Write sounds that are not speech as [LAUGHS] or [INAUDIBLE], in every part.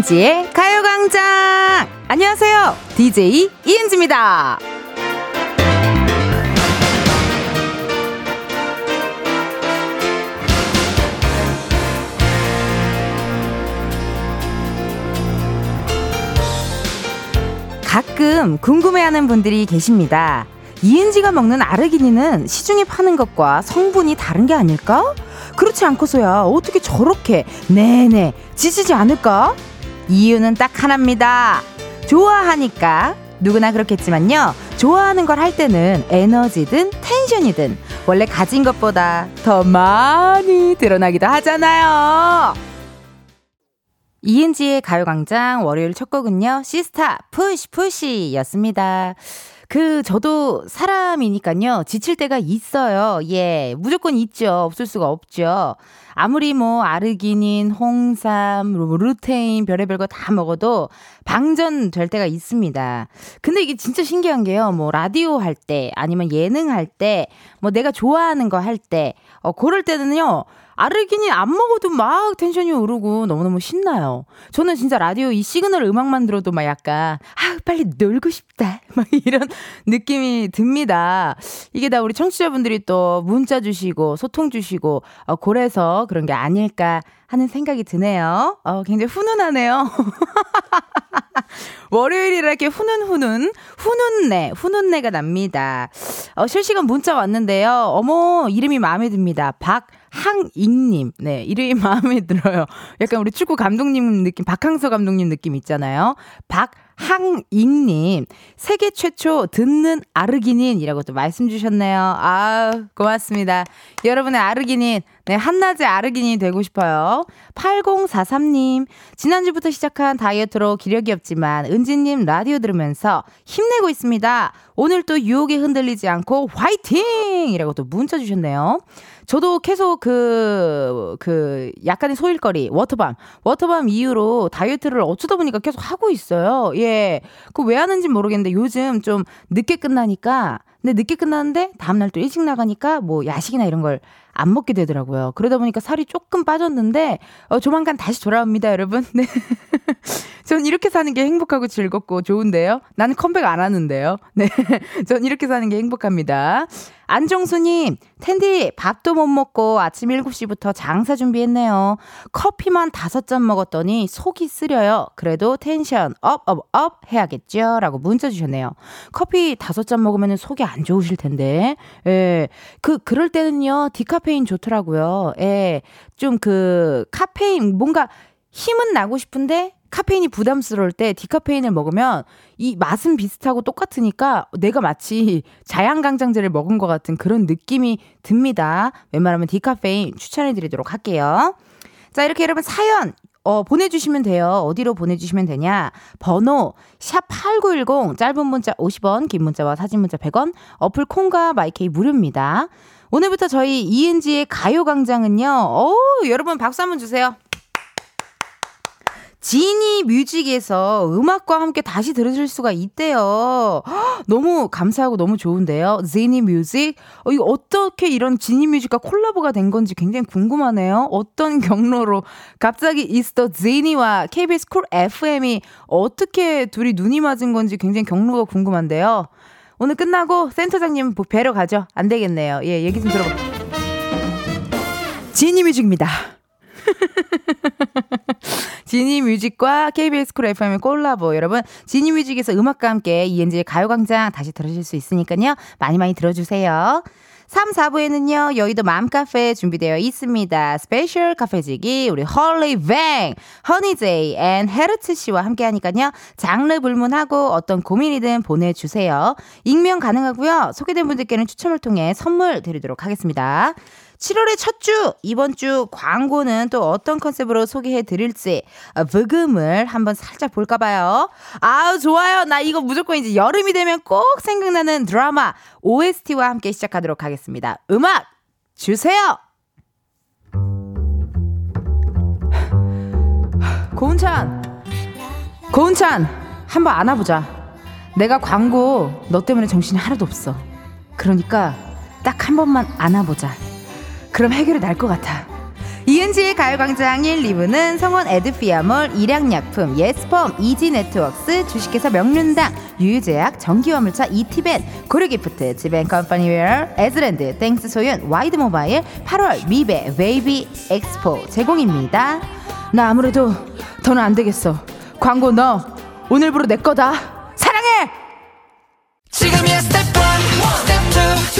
이은지의 가요광장! 안녕하세요. DJ 이은지입니다. 가끔 궁금해하는 분들이 계십니다. 이은지가 먹는 아르기닌은 시중에 파는 것과 성분이 다른 게 아닐까? 그렇지 않고서야 어떻게 저렇게 네네 지치지 않을까? 이유는 딱 하나입니다. 좋아하니까 누구나 그렇겠지만요. 좋아하는 걸 할 때는 에너지든 텐션이든 원래 가진 것보다 더 많이 드러나기도 하잖아요. 이은지의 가요광장 월요일 첫 곡은요. 시스타 푸시 푸시였습니다. 그 저도 사람이니까요. 지칠 때가 있어요. 예. 무조건 있죠. 없을 수가 없죠. 아무리 뭐 아르기닌, 홍삼, 루테인 별의별 거 다 먹어도 방전 될 때가 있습니다. 근데 이게 진짜 신기한 게요. 뭐 라디오 할 때 아니면 예능 할 때 뭐 내가 좋아하는 거 할 때 어 그럴 때는요. 아르기닌 안 먹어도 막 텐션이 오르고 너무너무 신나요. 저는 진짜 라디오 이 시그널 음악만 들어도 막 약간, 아, 빨리 놀고 싶다. [LAUGHS] 막 이런 느낌이 듭니다. 이게 다 우리 청취자분들이 또 문자 주시고, 소통 주시고, 어, 그래서 그런 게 아닐까 하는 생각이 드네요. 어, 굉장히 훈훈하네요. [LAUGHS] 월요일이라 이렇게 훈훈훈훈, 훈훈내, 훈훈내가 납니다. 어, 실시간 문자 왔는데요. 어머, 이름이 마음에 듭니다. 박, 항익님. 네, 이름이 [LAUGHS] 마음에 들어요. 약간 우리 축구 감독님 느낌, 박항서 감독님 느낌 있잖아요. 박 항익님. 세계 최초 듣는 아르기닌이라고 또 말씀 주셨네요. 아 고맙습니다. 여러분의 아르기닌, 네, 한낮에 아르기닌이 되고 싶어요. 8043님. 지난주부터 시작한 다이어트로 기력이 없지만, 은지님 라디오 들으면서 힘내고 있습니다. 오늘 또 유혹에 흔들리지 않고 화이팅! 이라고 또 문자 주셨네요. 저도 계속 그, 그, 약간의 소일거리, 워터밤, 워터밤 이후로 다이어트를 어쩌다 보니까 계속 하고 있어요. 예. 그 왜 하는지 모르겠는데 요즘 좀 늦게 끝나니까, 근데 늦게 끝나는데 다음날 또 일찍 나가니까 뭐 야식이나 이런 걸 안 먹게 되더라고요. 그러다 보니까 살이 조금 빠졌는데, 어, 조만간 다시 돌아옵니다, 여러분. [LAUGHS] 네. 전 이렇게 사는 게 행복하고 즐겁고 좋은데요. 나는 컴백 안 하는데요. 네. [LAUGHS] 전 이렇게 사는 게 행복합니다. 안정수님, 텐디, 밥도 못 먹고 아침 7시부터 장사 준비했네요. 커피만 다섯 잔 먹었더니 속이 쓰려요. 그래도 텐션 up, up, up 해야겠죠? 라고 문자 주셨네요. 커피 다섯 잔 먹으면 속이 안 좋으실 텐데. 예. 그, 그럴 때는요, 디카페인 좋더라고요. 예. 좀 그, 카페인, 뭔가 힘은 나고 싶은데 카페인이 부담스러울 때 디카페인을 먹으면 이 맛은 비슷하고 똑같으니까 내가 마치 자양강장제를 먹은 것 같은 그런 느낌이 듭니다. 웬만하면 디카페인 추천해 드리도록 할게요. 자, 이렇게 여러분 사연 어, 보내주시면 돼요. 어디로 보내주시면 되냐? 번호, 샵8910, 짧은 문자 50원, 긴 문자와 사진 문자 100원, 어플 콩과 마이케이 무료입니다. 오늘부터 저희 이은지의 가요광장은요, 어우, 여러분 박수 한번 주세요. 지니 뮤직에서 음악과 함께 다시 들으실 수가 있대요. [GASPS] 너무 감사하고 너무 좋은데요. 지니 뮤직. 어, 이거 어떻게 이런 지니 뮤직과 콜라보가 된 건지 굉장히 궁금하네요. 어떤 [LAUGHS] 경로로 갑자기 이스터 지니와 KBS Cool FM이 어떻게 둘이 눈이 맞은 건지 굉장히 경로가 궁금한데요. 오늘 끝나고 센터장님 뵈러 가죠. 안 되겠네요. 예, 얘기 좀 들어봐. 지니 뮤직입니다. [LAUGHS] 지니 뮤직과 KBS Cool FM의 콜라보. 여러분, 지니 뮤직에서 음악과 함께 이은지의 가요광장 다시 들으실 수 있으니까요. 많이 많이 들어주세요. 3, 4부에는요, 여의도 맘카페 준비되어 있습니다. 스페셜 카페지기, 우리 홀리뱅, 허니제이 and 헤르츠 씨와 함께 하니까요, 장르 불문하고 어떤 고민이든 보내주세요. 익명 가능하고요, 소개된 분들께는 추첨을 통해 선물 드리도록 하겠습니다. 7월의 첫 주, 이번 주 광고는 또 어떤 컨셉으로 소개해 드릴지, 브금을 한번 살짝 볼까 봐요. 아우, 좋아요. 나 이거 무조건 이제 여름이 되면 꼭 생각나는 드라마 OST와 함께 시작하도록 하겠습니다. 음악 주세요! 고은찬, 고은찬, 한번 안아보자. 내가 광고 너 때문에 정신이 하나도 없어. 그러니까 딱 한 번만 안아보자. 그럼 해결이 날 것 같아. 이은지의 가요광장 1, 2부는 성원 에드피아몰, 일양약품, 예스펌, 이지네트웍스, 주식회사 명륜당, 유유제약, 전기화물차 이티벤, 고르기프트, 지벤컴퍼니웨어, 에즈랜드, 땡스 소윤, 와이드모바일, 8월 미베, 웨이비, 엑스포 제공입니다. 나 아무래도 더는 안 되겠어. 광고 너 오늘부로 내 거다. 사랑해! 지금이야 스텝 1, 스텝 2,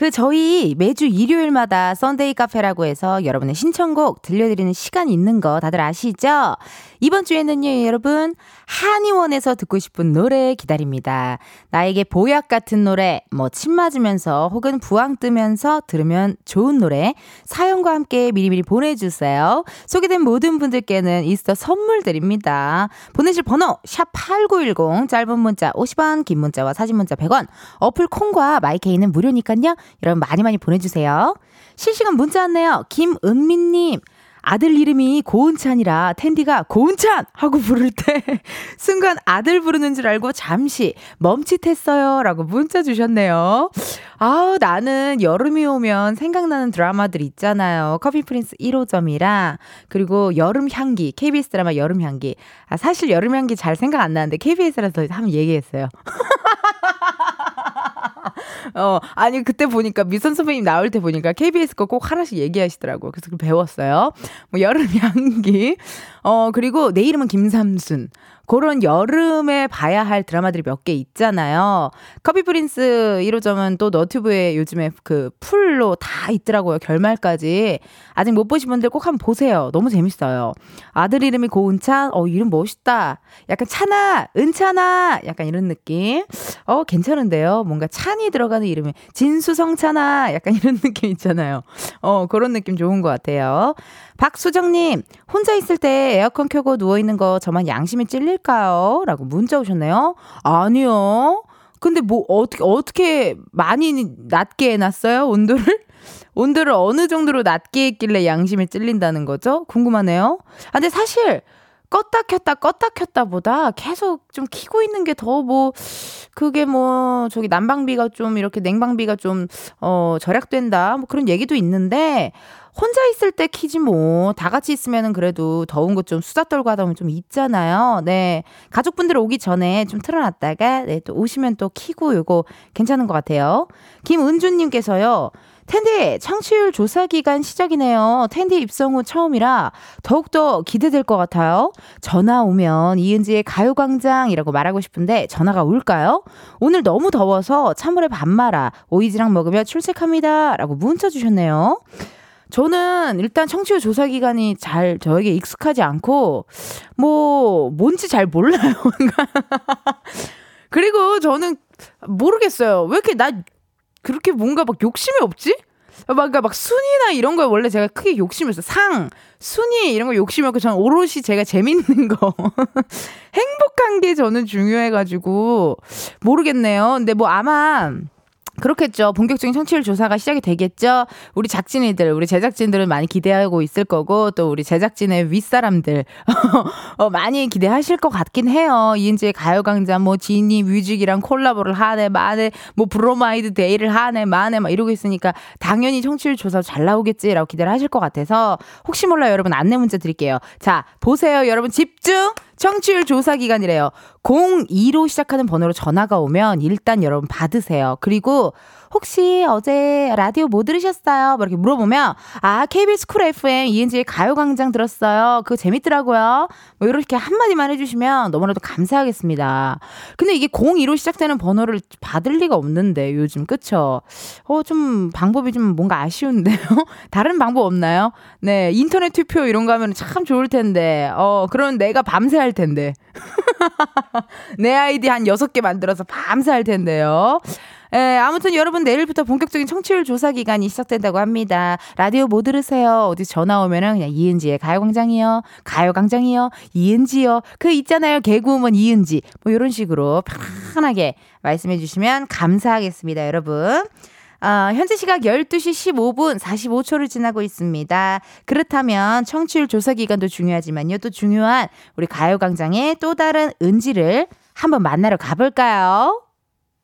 그 저희 매주 일요일마다 Sunday 카페라고 해서 여러분의 신청곡 들려드리는 시간이 있는 거 다들 아시죠? 이번 주에는요, 여러분, 한의원에서 듣고 싶은 노래 기다립니다. 나에게 보약 같은 노래, 뭐, 침 맞으면서 혹은 부항 뜨면서 들으면 좋은 노래, 사연과 함께 미리미리 보내주세요. 소개된 모든 분들께는 이스터 선물 드립니다. 보내실 번호, 샵8910, 짧은 문자 50원, 긴 문자와 사진 문자 100원, 어플 콩과 마이케이는 무료니까요. 여러분 많이 많이 보내주세요. 실시간 문자 왔네요. 김은미님. 아들 이름이 고은찬이라 텐디가 고은찬 하고 부를 때 [LAUGHS] 순간 아들 부르는 줄 알고 잠시 멈칫했어요. 라고 문자 주셨네요. 아우, 나는 여름이 오면 생각나는 드라마들 있잖아요. 커피 프린스 1호점이랑 그리고 여름 향기, KBS 드라마 여름 향기. 아, 사실 여름 향기 잘 생각 안 나는데 KBS라서 한번 얘기했어요. [LAUGHS] [LAUGHS] 어, 아니, 그때 보니까 미선 선배님 나올 때 보니까 KBS 거 꼭 하나씩 얘기하시더라고요. 그래서 배웠어요. 뭐, 여름 [LAUGHS] 향기. 어, 그리고 내 이름은 김삼순. 그런 여름에 봐야 할 드라마들이 몇 개 있잖아요. 커피 프린스 1호점은 또 너튜브에 요즘에 그 풀로 다 있더라고요. 결말까지. 아직 못 보신 분들 꼭 한번 보세요. 너무 재밌어요. 아들 이름이 고은찬. 어, 이름 멋있다. 약간 찬아, 은찬아. 약간 이런 느낌. 어, 괜찮은데요. 뭔가 찬이 들어가는 이름이 진수성찬아. 약간 이런 [LAUGHS] 느낌 있잖아요. 어, 그런 느낌 좋은 것 같아요. 박수정님, 혼자 있을 때 에어컨 켜고 누워있는 거 저만 양심이 찔릴 까요? 라고 문자 오셨네요. 아니요. 근데 뭐, 어떻게, 어떻게 많이 낮게 해놨어요? 온도를? [LAUGHS] 온도를 어느 정도로 낮게 했길래 양심이 찔린다는 거죠? 궁금하네요. 아, 근데 사실, 껐다 켰다 껐다 켰다 보다 계속 좀 키고 있는 게 더 뭐, 그게 뭐, 저기 난방비가 좀 이렇게 냉방비가 좀, 어, 절약된다. 뭐 그런 얘기도 있는데, 혼자 있을 때 키지 뭐. 다 같이 있으면은 그래도 더운 거좀 수다 떨고 하다 보면 좀 있잖아요. 네. 가족분들 오기 전에 좀 틀어놨다가, 네, 또 오시면 또 키고 요거 괜찮은 것 같아요. 김은주님께서요. 텐디 청취율 조사 기간 시작이네요. 텐디 입성 후 처음이라 더욱더 기대될 것 같아요. 전화 오면 이은지의 가요광장이라고 말하고 싶은데 전화가 올까요? 오늘 너무 더워서 찬물에 밥 말아 오이지랑 먹으며 출첵합니다. 라고 문자 주셨네요. 저는 일단 청취율 조사 기간이 잘 저에게 익숙하지 않고 뭐 뭔지 잘 몰라요. [LAUGHS] 그리고 저는 모르겠어요. 왜 이렇게 나 그렇게 뭔가 막 욕심이 없지? 막, 그러니까 막 순위나 이런 거에 원래 제가 크게 욕심이 없어요. 상, 순위 이런 거 욕심이 없고 저는 오롯이 제가 재밌는 거. [LAUGHS] 행복한 게 저는 중요해가지고 모르겠네요. 근데 뭐 아마 그렇겠죠. 본격적인 청취율 조사가 시작이 되겠죠. 우리 작진이들, 우리 제작진들은 많이 기대하고 있을 거고, 또 우리 제작진의 윗사람들, [LAUGHS] 어, 많이 기대하실 것 같긴 해요. 이은지의 가요광장, 뭐, 지니 뮤직이랑 콜라보를 하네, 마네, 뭐, 브로마이드 day를 하네, 마네, 막 이러고 있으니까, 당연히 청취율 조사 잘 나오겠지라고 기대를 하실 것 같아서, 혹시 몰라요, 여러분. 안내 문자 드릴게요. 자, 보세요, 여러분. 집중! 청취율 조사 기간이래요. 02로 시작하는 번호로 전화가 오면 일단 여러분 받으세요. 그리고 혹시 어제 라디오 뭐 들으셨어요? 뭐 이렇게 물어보면 아 KBS 쿨 FM 이은지의 가요광장 들었어요. 그거 재밌더라고요. 뭐 이렇게 한마디만 해주시면 너무나도 감사하겠습니다. 근데 이게 02로 시작되는 번호를 받을 리가 없는데 요즘 그쵸? 어 좀 방법이 좀 뭔가 아쉬운데요. [LAUGHS] 다른 방법 없나요? 네 인터넷 투표 이런 거 하면 참 좋을 텐데 어 그런 내가 밤새 할 텐데 [LAUGHS] 내 아이디 한 6개 만들어서 밤새 할 텐데요. 예, 아무튼 여러분 내일부터 본격적인 청취율 조사 기간이 시작된다고 합니다. 라디오 뭐 들으세요? 어디 전화 오면은 그냥 이은지의 가요광장이요. 가요광장이요. 이은지요. 그 있잖아요. 개그우먼 이은지. 뭐 이런 식으로 편하게 말씀해 주시면 감사하겠습니다, 여러분. 어, 현재 시각 12시 15분 45초를 지나고 있습니다. 그렇다면 청취율 조사 기간도 중요하지만요. 또 중요한 우리 가요광장의 또 다른 은지를 한번 만나러 가볼까요?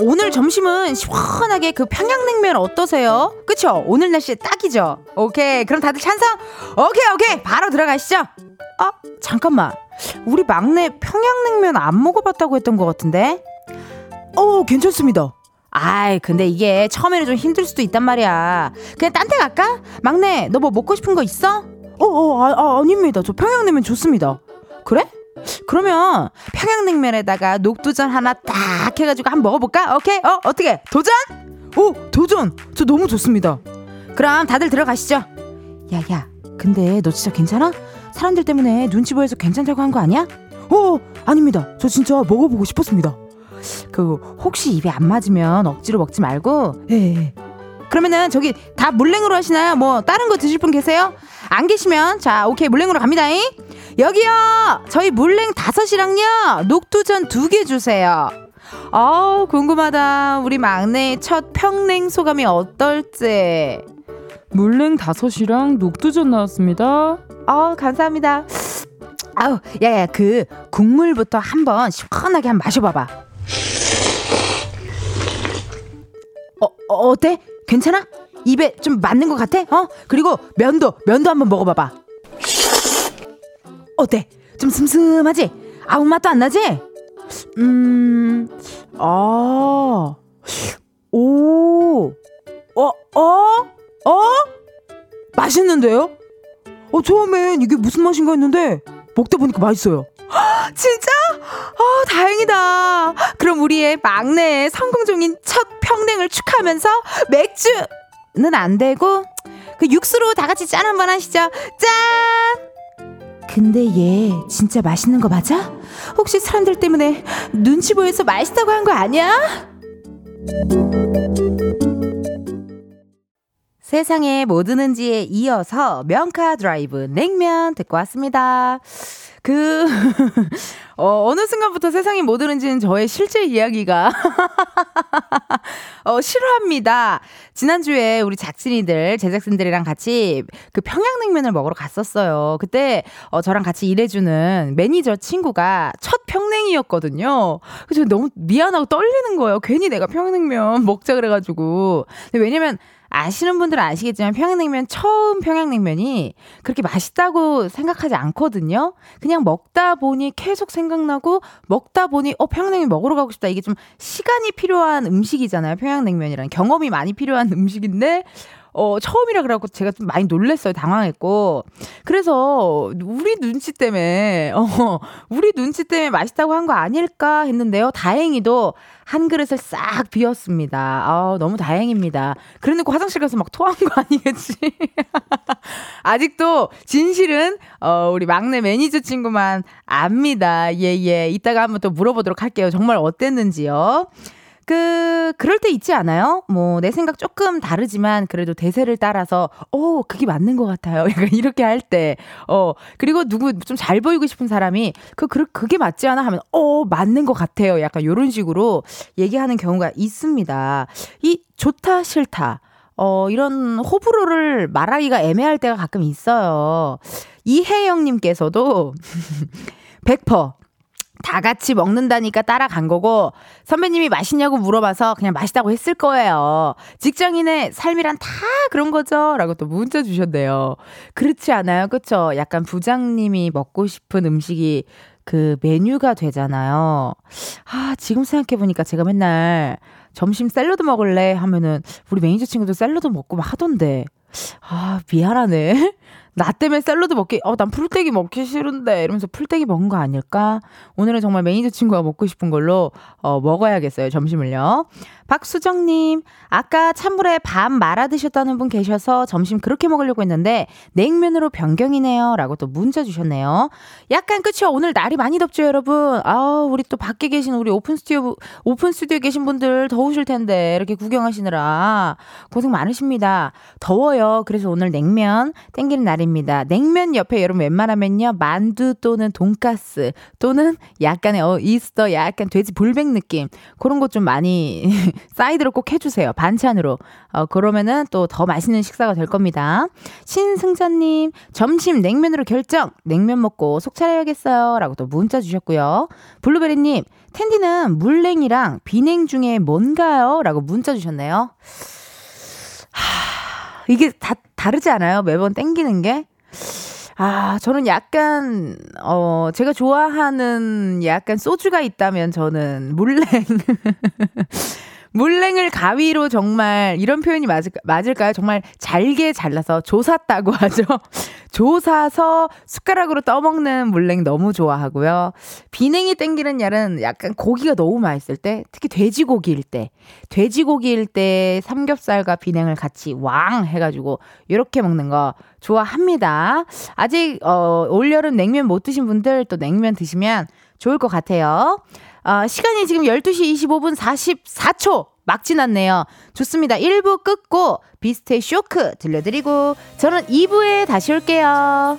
오늘 점심은 시원하게 그 평양냉면 어떠세요? 그쵸? 오늘 날씨 딱이죠? 오케이 그럼 다들 찬성? 오케이 오케이 바로 들어가시죠 아 잠깐만 우리 막내 평양냉면 안 먹어봤다고 했던 것 같은데 어 괜찮습니다 아이, 근데 이게 처음에는 좀 힘들 수도 있단 말이야. 그냥 딴 데 갈까? 막내, 너 뭐 먹고 싶은 거 있어? 어, 어, 아, 아, 아닙니다. 저 평양냉면 좋습니다. 그래? 그러면 평양냉면에다가 녹두전 하나 딱 해가지고 한번 먹어볼까? 오케이? 어, 어떻게? 도전? 오, 도전! 저 너무 좋습니다. 그럼 다들 들어가시죠. 야, 야, 근데 너 진짜 괜찮아? 사람들 때문에 눈치 보여서 괜찮다고 한 거 아니야? 어, 아닙니다. 저 진짜 먹어보고 싶었습니다. 그 혹시 입에 안 맞으면 억지로 먹지 말고 예, 예. 그러면은 저기 다 물냉으로 하시나요? 뭐 다른 거 드실 분 계세요? 안 계시면 자 오케이 물냉으로 갑니다잉 여기요 저희 물냉 다섯이랑요 녹두전 두 개 주세요. 어 궁금하다. 우리 막내의 첫 평냉 소감이 어떨지. 물냉 다섯이랑 녹두전 나왔습니다. 어 감사합니다. 아우 야야 그 국물부터 한번 시원하게 한번 마셔봐봐. 어, 어 어때? 괜찮아? 입에 좀 맞는 것 같아? 어? 그리고 면도 면도 한번 먹어봐봐. 어때? 좀 슴슴하지? 아무 맛도 안 나지? 음, 아, 오, 어, 어, 어? 맛있는데요? 어, 처음엔 이게 무슨 맛인가 했는데 먹다 보니까 맛있어요. 진짜? 어, 다행이다. 그럼 우리의 막내 성공 중인 첫 평냉을 축하하면서 맥주는 안 되고 그 육수로 다 같이 짠 한번 하시죠. 짠! 근데 얘 진짜 맛있는 거 맞아? 혹시 사람들 때문에 눈치 보여서 맛있다고 한 거 아니야? 세상의 모든 은지에 이어서 명카 드라이브 냉면 듣고 왔습니다. 그, [LAUGHS] 어, 어느 순간부터 세상의 모든 은지는 저의 실제 이야기가, [LAUGHS] 어, 싫어합니다. 지난주에 우리 작진이들, 제작진들이랑 같이 그 평양냉면을 먹으러 갔었어요. 그때, 어, 저랑 같이 일해주는 매니저 친구가 첫 평냉이었거든요. 그래서 너무 미안하고 떨리는 거예요. 괜히 내가 평양냉면 [LAUGHS] 먹자 그래가지고. 왜냐면, 아시는 분들은 아시겠지만 평양냉면 처음 평양냉면이 그렇게 맛있다고 생각하지 않거든요. 그냥 먹다 보니 계속 생각나고 먹다 보니 어 평양냉면 먹으러 가고 싶다. 이게 좀 시간이 필요한 음식이잖아요. 평양냉면이란 경험이 많이 필요한 [LAUGHS] 음식인데 어, 처음이라 그래갖고 제가 좀 많이 놀랬어요. 당황했고. 그래서 우리 눈치 때문에, [LAUGHS] 어, 우리 눈치 때문에 맛있다고 한 거 아닐까 했는데요. 다행히도 한 그릇을 싹 비웠습니다. 아, 너무 다행입니다. 그래놓고 화장실 가서 막 토한 거 아니겠지? [LAUGHS] 아직도 진실은, 어, 우리 막내 매니저 친구만 압니다. 예, 예. 이따가 한번 또 물어보도록 할게요. 정말 어땠는지요. 그, 그럴 때 있지 않아요? 뭐, 내 생각 조금 다르지만, 그래도 대세를 따라서, 어, 그게 맞는 것 같아요. [LAUGHS] 약간 이렇게 할 때, 어, 그리고 누구 좀 잘 보이고 싶은 사람이, 그, 그, 그게 맞지 않아? 하면, 어, 맞는 것 같아요. 약간 요런 식으로 얘기하는 경우가 있습니다. 이, 좋다, 싫다. 어, 이런 호불호를 말하기가 애매할 때가 가끔 있어요. 이혜영님께서도, [LAUGHS] 100%. 다 같이 먹는다니까 따라간 거고 선배님이 맛있냐고 물어봐서 그냥 맛있다고 했을 거예요. 직장인의 삶이란 다 그런 거죠. 라고 또 문자 주셨네요. 그렇지 않아요? 그쵸? 약간 부장님이 먹고 싶은 음식이 그 메뉴가 되잖아요. 아, 지금 생각해 보니까 제가 맨날 점심 샐러드 먹을래 하면은 우리 매니저 친구도 샐러드 먹고 막 하던데. 아, 미안하네. 나 때문에 샐러드 먹기, 어, 난 풀떼기 먹기 싫은데, 이러면서 풀떼기 먹은 거 아닐까? 오늘은 정말 매니저 친구가 먹고 싶은 걸로, 어, 먹어야겠어요, 점심을요. 박수정님, 아까 찬물에 밥 말아 드셨다는 분 계셔서 점심 그렇게 먹으려고 했는데, 냉면으로 변경이네요. 라고 또 문자 주셨네요. 약간, 그쵸? 오늘 날이 많이 덥죠, 여러분? 아 우리 또 밖에 계신 우리 오픈 스튜디오, 오픈 스튜디오에 계신 분들 더우실 텐데, 이렇게 구경하시느라 고생 많으십니다. 더워요. 그래서 오늘 냉면 땡기는 날입니다. 냉면 옆에 여러분 웬만하면요, 만두 또는 돈가스 또는 약간의 어, 이스터, 약간 돼지 불백 느낌. 그런 것 좀 많이 [LAUGHS] 사이드로 꼭 해주세요. 반찬으로. 어, 그러면은 또 더 맛있는 식사가 될 겁니다. 신승자님, 점심 냉면으로 결정. 냉면 먹고 속 차려야겠어요. 라고 또 문자 주셨고요. 블루베리님, 텐디는 물냉이랑 비냉 중에 뭔가요? 라고 문자 주셨네요. 하, 이게 다 다르지 않아요? 매번 땡기는 게? 아, 저는 약간, 어, 제가 좋아하는 약간 소주가 있다면 저는 물냉. [LAUGHS] 물냉을 가위로 정말 이런 표현이 맞을, 맞을까요? 정말 잘게 잘라서 조샀다고 [LAUGHS] 하죠. 조사서 숟가락으로 떠먹는 물냉 너무 좋아하고요. 비냉이 땡기는 날은 약간 고기가 너무 맛있을 때, 특히 돼지고기일 때, 돼지고기일 때 삼겹살과 비냉을 같이 왕 해가지고 이렇게 먹는 거 좋아합니다. 아직 어, 올여름 냉면 못 드신 분들 또 냉면 드시면 좋을 것 같아요. 어, 시간이 지금 12시 25분 44초 막 지났네요. 좋습니다. 1부 끝고 비스트의 쇼크 들려드리고 저는 2부에 다시 올게요.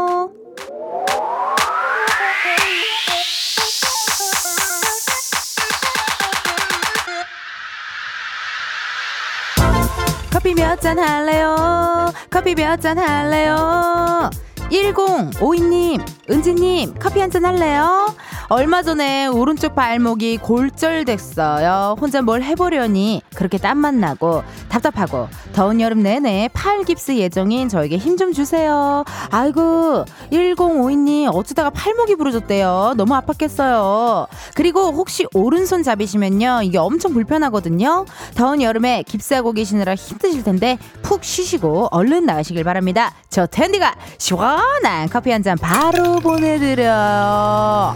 커피 몇 잔 할래요? 커피 몇 잔 할래요? 1052님, 은지님, 커피 한 잔 할래요? 얼마 전에 오른쪽 발목이 골절됐어요. 혼자 뭘 해보려니 그렇게 땀만 나고 답답하고 더운 여름 내내 팔 깁스 예정인 저에게 힘 좀 주세요. 아이고 1052님 어쩌다가 팔목이 부러졌대요. 너무 아팠겠어요. 그리고 혹시 오른손 잡이시면요 이게 엄청 불편하거든요. 더운 여름에 깁스하고 계시느라 힘드실 텐데 푹 쉬시고 얼른 나가시길 바랍니다. 저 텐디가 시원한 커피 한 잔 바로 보내드려요.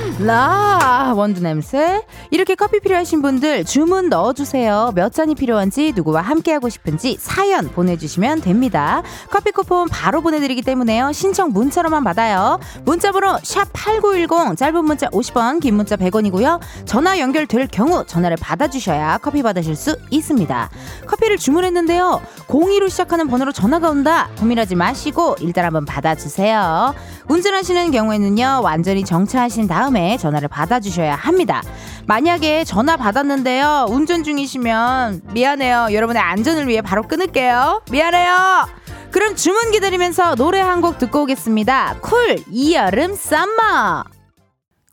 라 원두 냄새. 이렇게 커피 필요하신 분들 주문 넣어주세요. 몇 잔이 필요한지 누구와 함께하고 싶은지 사연 보내주시면 됩니다. 커피 쿠폰 바로 보내드리기 때문에요. 신청 문자로만 받아요. 문자번호 샵8910 짧은 문자 50원 긴 문자 100원이고요. 전화 연결될 경우 전화를 받아주셔야 커피 받으실 수 있습니다. 커피를 주문했는데요. 02로 시작하는 번호로 전화가 온다. 고민하지 마시고 일단 한번 받아주세요. 운전하시는 경우에는요 완전히 정차하신 다음에 전화를 받아주셔야 합니다. 만약에 전화 받았는데요. 운전 중이시면 미안해요. 여러분의 안전을 위해 바로 끊을게요. 미안해요. 그럼 주문 기다리면서 노래 한 곡 듣고 오겠습니다. 쿨 이 여름 Summer.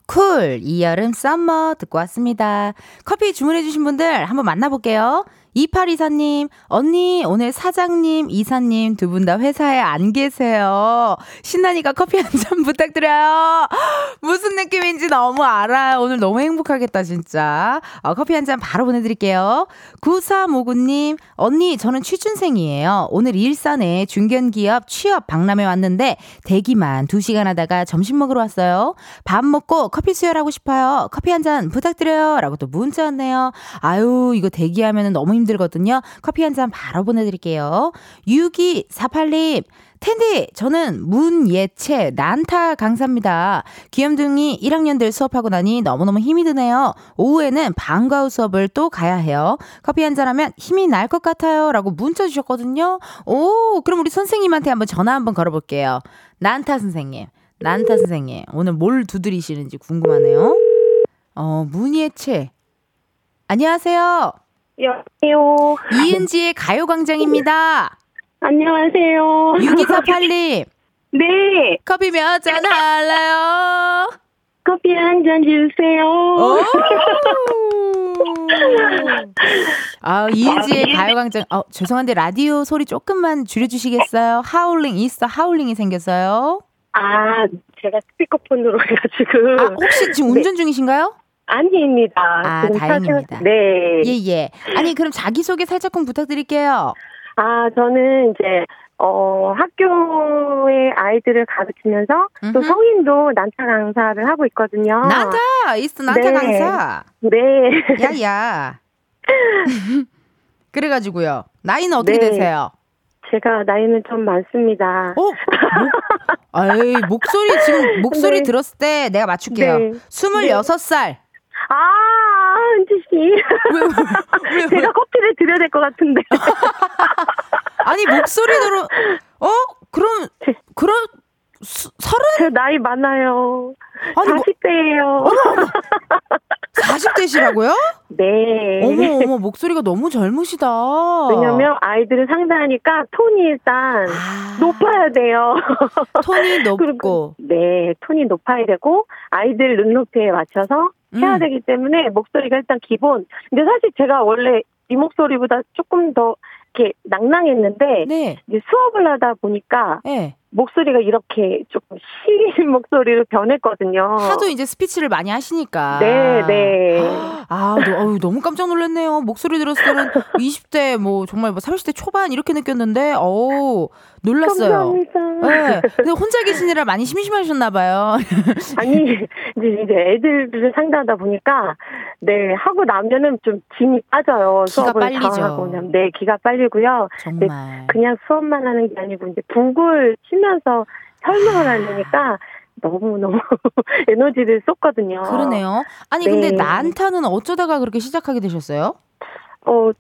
쿨 이 여름 Summer 듣고 왔습니다. 커피 주문해주신 분들 한번 만나볼게요. 2824님, 언니, 오늘 사장님, 이사님 두 분 다 회사에 안 계세요. 신나니까 커피 한 잔 [LAUGHS] 부탁드려요. 무슨 느낌인지 너무 알아요. 오늘 너무 행복하겠다, 진짜. 어, 커피 한 잔 바로 보내드릴게요. 9359님, 언니, 저는 취준생이에요. 오늘 일산에 중견기업 취업 박람회 왔는데 대기만 2시간 하다가 점심 먹으러 왔어요. 밥 먹고 커피 수혈하고 싶어요. 커피 한 잔 부탁드려요. 라고 또 문자 왔네요. 아유, 이거 대기하면 너무 힘들거든요. 커피 한 잔 바로 보내드릴게요. 6248님, 텐디, 저는 문예채 난타 강사입니다. 귀염둥이 1학년들 수업하고 나니 너무너무 힘이 드네요. 오후에는 방과 후 수업을 또 가야 해요. 커피 한 잔 하면 힘이 날 것 같아요. 라고 문자 주셨거든요. 오, 그럼 우리 선생님한테 한번 전화 한번 걸어볼게요. 난타 선생님, 난타 선생님. 오늘 뭘 두드리시는지 궁금하네요. 어, 문예채. 안녕하세요. 여보세요. 이은지의 가요광장입니다. 안녕하세요. 6248님, [LAUGHS] 네. 커피 몇 잔 할래요? 커피 한 잔 주세요. 오! 아, 이은지의 가요광장. 어, 죄송한데 라디오 소리 조금만 줄여주시겠어요? 하울링 있어, 하울링이 생겼어요. 아, 제가 스피커폰으로 해가지고. 아, 혹시 지금 운전 중이신가요? 아닙니다. 아, 다행입니다. 사실- 네. 예, 예. 아니, 그럼 자기소개 살짝 좀 부탁드릴게요. 아, 저는 이제, 어, 학교에 아이들을 가르치면서 또 음흠. 성인도 난타 강사를 하고 있거든요. 난타! 있어, 난타 네. 강사. 네. 야 야. [LAUGHS] 그래가지고요. 나이는 어떻게 네. 되세요? 제가 나이는 좀 많습니다. 어? 목, 아이, 목소리, 지금 목소리 네. 들었을 때 내가 맞출게요. 네. 26살. 아, 은지 씨. 왜, 왜? [LAUGHS] 제가 커피를 드려야 될 것 같은데. [LAUGHS] 아니, 목소리 들어, 어? 그럼, 수, 서른? 제 나이 많아요. 아니, 뭐, 40대예요. [LAUGHS] 40대시라고요? 네. 어머, 어머, 목소리가 너무 젊으시다. 왜냐면 아이들을 상대하니까 톤이 일단 아, 높아야 돼요. [LAUGHS] 톤이 높고. 네, 톤이 높아야 되고 아이들 눈높이에 맞춰서 해야 음. 되기 때문에 목소리가 일단 기본. 근데 사실 제가 원래 이 목소리보다 조금 더 이렇게 낭낭했는데 네, 이제 수업을 하다 보니까 네. 목소리가 이렇게 조금 시린 [LAUGHS] 목소리로 변했거든요. 하도 이제 스피치를 많이 하시니까. 어. 네, 네. [GASPS] 아, 너, 너무 깜짝 놀랐네요. 목소리 들었을 때는 [LAUGHS] 20대, 뭐, 정말 뭐 30대 초반 이렇게 느꼈는데, 어우, 놀랐어요. 감사합니다. 네. 근데 혼자 계시느라 많이 심심하셨나 봐요. [LAUGHS] 아니 이제 이제 애들을 상대하다 보니까 네 하고 나면은 좀 진이 빠져요. 기가 빨리죠. 네 기가 빨리고요. 정말. 그냥 수업만 하는 게 아니고 이제 북을 치면서 설명을 하려니까 너무 너무 [LAUGHS] 에너지를 쏟거든요. 그러네요. 아니, 네. 근데 난타는 어쩌다가 그렇게 시작하게 되셨어요? 어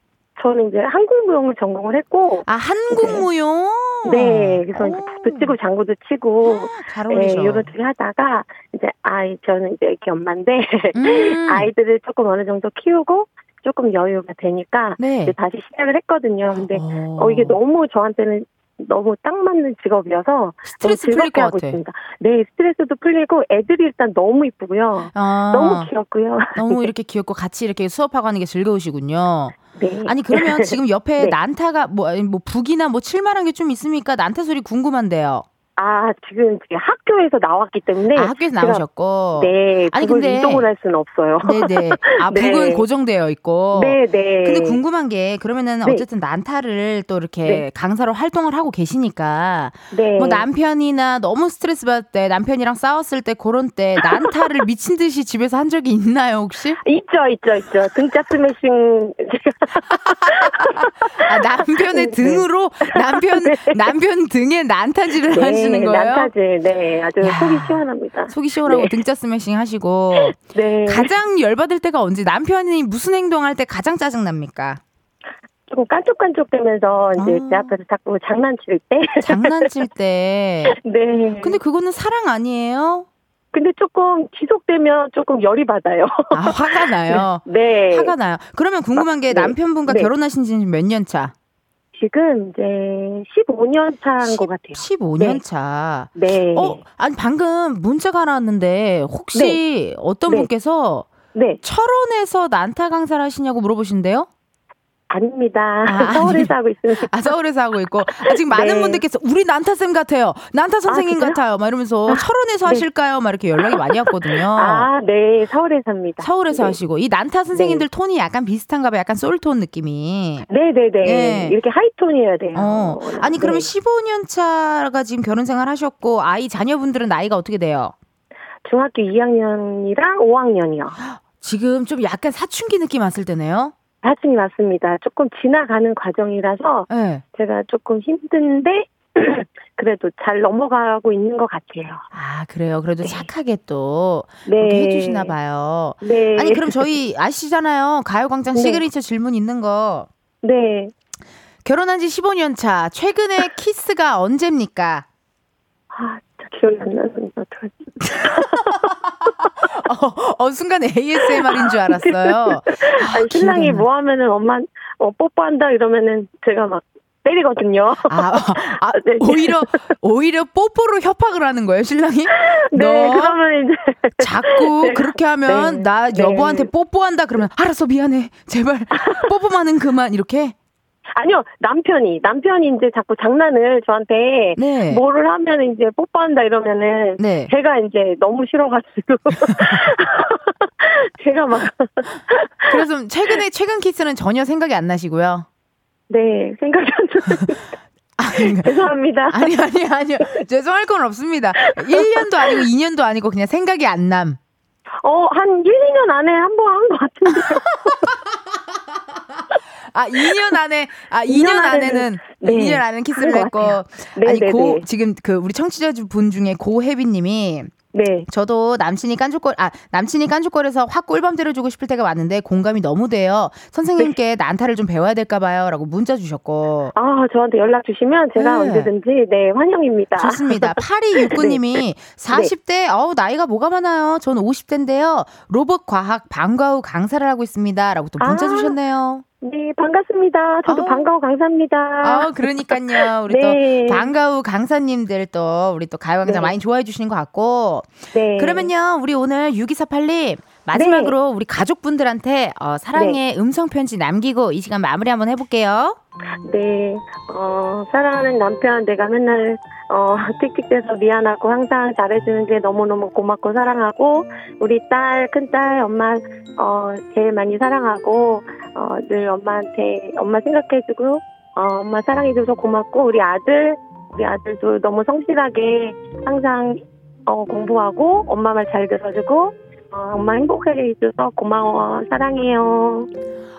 저는 이제 한국무용을 전공을 했고 아, 한국무용? 네 그래서 이제 오. 북도 치고 장구도 치고 잘 네, 어울리죠. 요런 들 하다가 이제 아이 저는 이제 애기 엄마인데 음. [LAUGHS] 아이들을 조금 어느 정도 키우고 조금 여유가 되니까 네. 이제 다시 시작을 했거든요. 근데 어. 어, 이게 너무 저한테는 너무 딱 맞는 직업이어서 스트레스 풀릴 즐겁게 것 하고 같아. 있습니다. 네, 스트레스도 풀리고 애들이 일단 너무 이쁘고요. 아, 너무 귀엽고요. 너무 [LAUGHS] 이렇게 귀엽고 같이 이렇게 수업하고 하는 게 즐거우시군요. 네. 아니 그러면 지금 옆에 [LAUGHS] 네. 난타가 뭐, 뭐 북이나 뭐 칠만한 게 좀 있습니까? 난타 소리 궁금한데요. 아, 지금 학교에서 나왔기 때문에 아, 학교에서 제가- 나오셨고. 네, 아니, 근데- 이동을 할 수는 없어요. 네네. 아 [LAUGHS] 네. 북은 고정되어 있고. 네, 네. 근데 궁금한 게 그러면은 네. 어쨌든 난타를 또 이렇게 네. 강사로 활동을 하고 계시니까 네. 뭐 남편이나 너무 스트레스 받을 때 남편이랑 싸웠을 때 그런 때 난타를 미친 듯이 집에서 한 적이 있나요 혹시? 있죠, 있죠, 있죠. 등짝 스매싱 아, 남편의 네. 등으로 남편 남편 등에 난타질을 하시 는 거예요? 난타질, 네, 아주 야. 속이 시원합니다. 속이 시원하고 네. 등짝 스매싱 하시고 [LAUGHS] 네. 가장 열받을 때가 언제? 남편이 무슨 행동할 때 가장 짜증 납니까? 조금 깐족깐족대면서 이제 아. 제 앞에서 자꾸 장난칠 때. [LAUGHS] 장난칠 때. 네. 근데 그거는 사랑 아니에요? 근데 조금 지속되면 조금 열이 받아요. 아 화가 나요. [LAUGHS] 네. 화가 나요. 그러면 궁금한 게 네. 남편분과 네. 결혼하신 지는 몇년 차? 지금 이제 15년 차인 것 같아요. 15년 네. 차. 네. 어, 아니 방금 문자가 나왔는데 혹시 어떤 네. 분께서 네. 철원에서 난타 강사를 하시냐고 물어보신대요? 아닙니다. 아, [LAUGHS] 서울에서 하고 있습니다. 아, 서울에서 하고 있고. 아, 지금 많은 네. 분들께서 우리 난타쌤 같아요. 난타 선생님 그래요? 같아요. 막 이러면서 철원에서 네. 하실까요? 막 이렇게 연락이 많이 왔거든요. 아, 네. 서울에서 합니다. 서울에서 네. 하시고. 이 난타 선생님들 톤이 약간 비슷한가 봐요. 약간 솔톤 느낌이. 네네네. 네. 이렇게 하이톤이어야 돼요. 어. 아니, 그러면 네. 15년 차가 지금 결혼 생활 하셨고, 아이 자녀분들은 나이가 어떻게 돼요? 중학교 2학년이랑 5학년이요. 지금 좀 약간 사춘기 느낌 왔을 때네요? 사춘기 맞습니다. 조금 지나가는 과정이라서 네. 제가 조금 힘든데 [CLEARS THROAT] 그래도 잘 넘어가고 있는 것 같아요. 아, 그래요. 그래도 네. 착하게 또 네. 해주시나 봐요. 네. 아니, 그럼 저희 아시잖아요. 가요광장 네. 시그니처 질문 있는 거. 네. 결혼한 지 15년 차. 최근에 [LAUGHS] 키스가 언제입니까? 아, 기억이 안 나서 어떡하지? [LAUGHS] 어, 어, 순간 ASMR인 줄 알았어요. 아, 아니, 신랑이 나. 뭐 하면은 엄마, 어, 뽀뽀한다 이러면은 제가 막 때리거든요. 아, 아, [LAUGHS] 네. 오히려, 오히려 뽀뽀로 협박을 하는 거예요, 신랑이? 네, 너 그러면 이제. 자꾸 [LAUGHS] 네. 그렇게 하면 네. 나 네. 여보한테 뽀뽀한다 그러면 알았어 미안해 제발 뽀뽀만은 그만 이렇게 아니요, 남편이, 남편이 이제 자꾸 장난을 저한테 네. 뭐를 하면 이제 뽀뽀한다 이러면은 네. 제가 이제 너무 싫어가지고 [LAUGHS] 제가 막 그래서 최근에 최근 키스는 전혀 생각이 안 나시고요. 네, 생각이 안 나요. 아니, 죄송합니다. 아니, 아니, 아니요. 죄송할 건 없습니다. 1년도 아니고 2년도 아니고 그냥 생각이 안 남. 어, 한 1, 2년 안에 한 번 한 것 같은데. [LAUGHS] 아, 2년 안에, 아, 2년, 2년 안에는, 네. 2년 안에는 키스를 했고. 네, 아니, 네, 고, 네. 지금 그, 우리 청취자 분 중에 고혜비 님이 네. 저도 남친이 깐죽거리, 아, 남친이 깐죽거려서 확 꿀밤 때려주고 싶을 때가 왔는데 공감이 너무 돼요. 선생님께 난타를 좀 배워야 될까봐요. 라고 문자 주셨고. 아, 저한테 연락 주시면 제가 네. 언제든지 네, 환영입니다. 좋습니다. 8269님이 40대, 어우, 나이가 뭐가 많아요. 전 50대인데요. 로봇 과학 방과 후 강사를 하고 있습니다. 라고 또 문자 아. 주셨네요. 네, 반갑습니다. 저도 아우. 반가워 감사합니다. 아, 그러니까요. 우리 [LAUGHS] 네. 또 방과후 강사님들 또 우리 또 가요광장 네. 많이 좋아해 주시는 것 같고. 네. 그러면요, 우리 오늘 6248님 마지막으로 우리 가족분들한테 어, 사랑의 음성 편지 남기고 이 시간 마무리 한번 해볼게요. 네, 어, 사랑하는 남편, 내가 맨날, 어, 틱틱대서 미안하고 항상 잘해주는 게 너무너무 고맙고 사랑하고, 우리 딸, 큰딸, 엄마, 어, 제일 많이 사랑하고, 어, 늘 엄마한테, 엄마 생각해주고, 어, 엄마 사랑해줘서 고맙고, 우리 아들, 우리 아들도 너무 성실하게 항상, 어, 공부하고, 엄마 말 잘 들어주고, 어, 엄마 행복하게 해줘서 고마워, 사랑해요.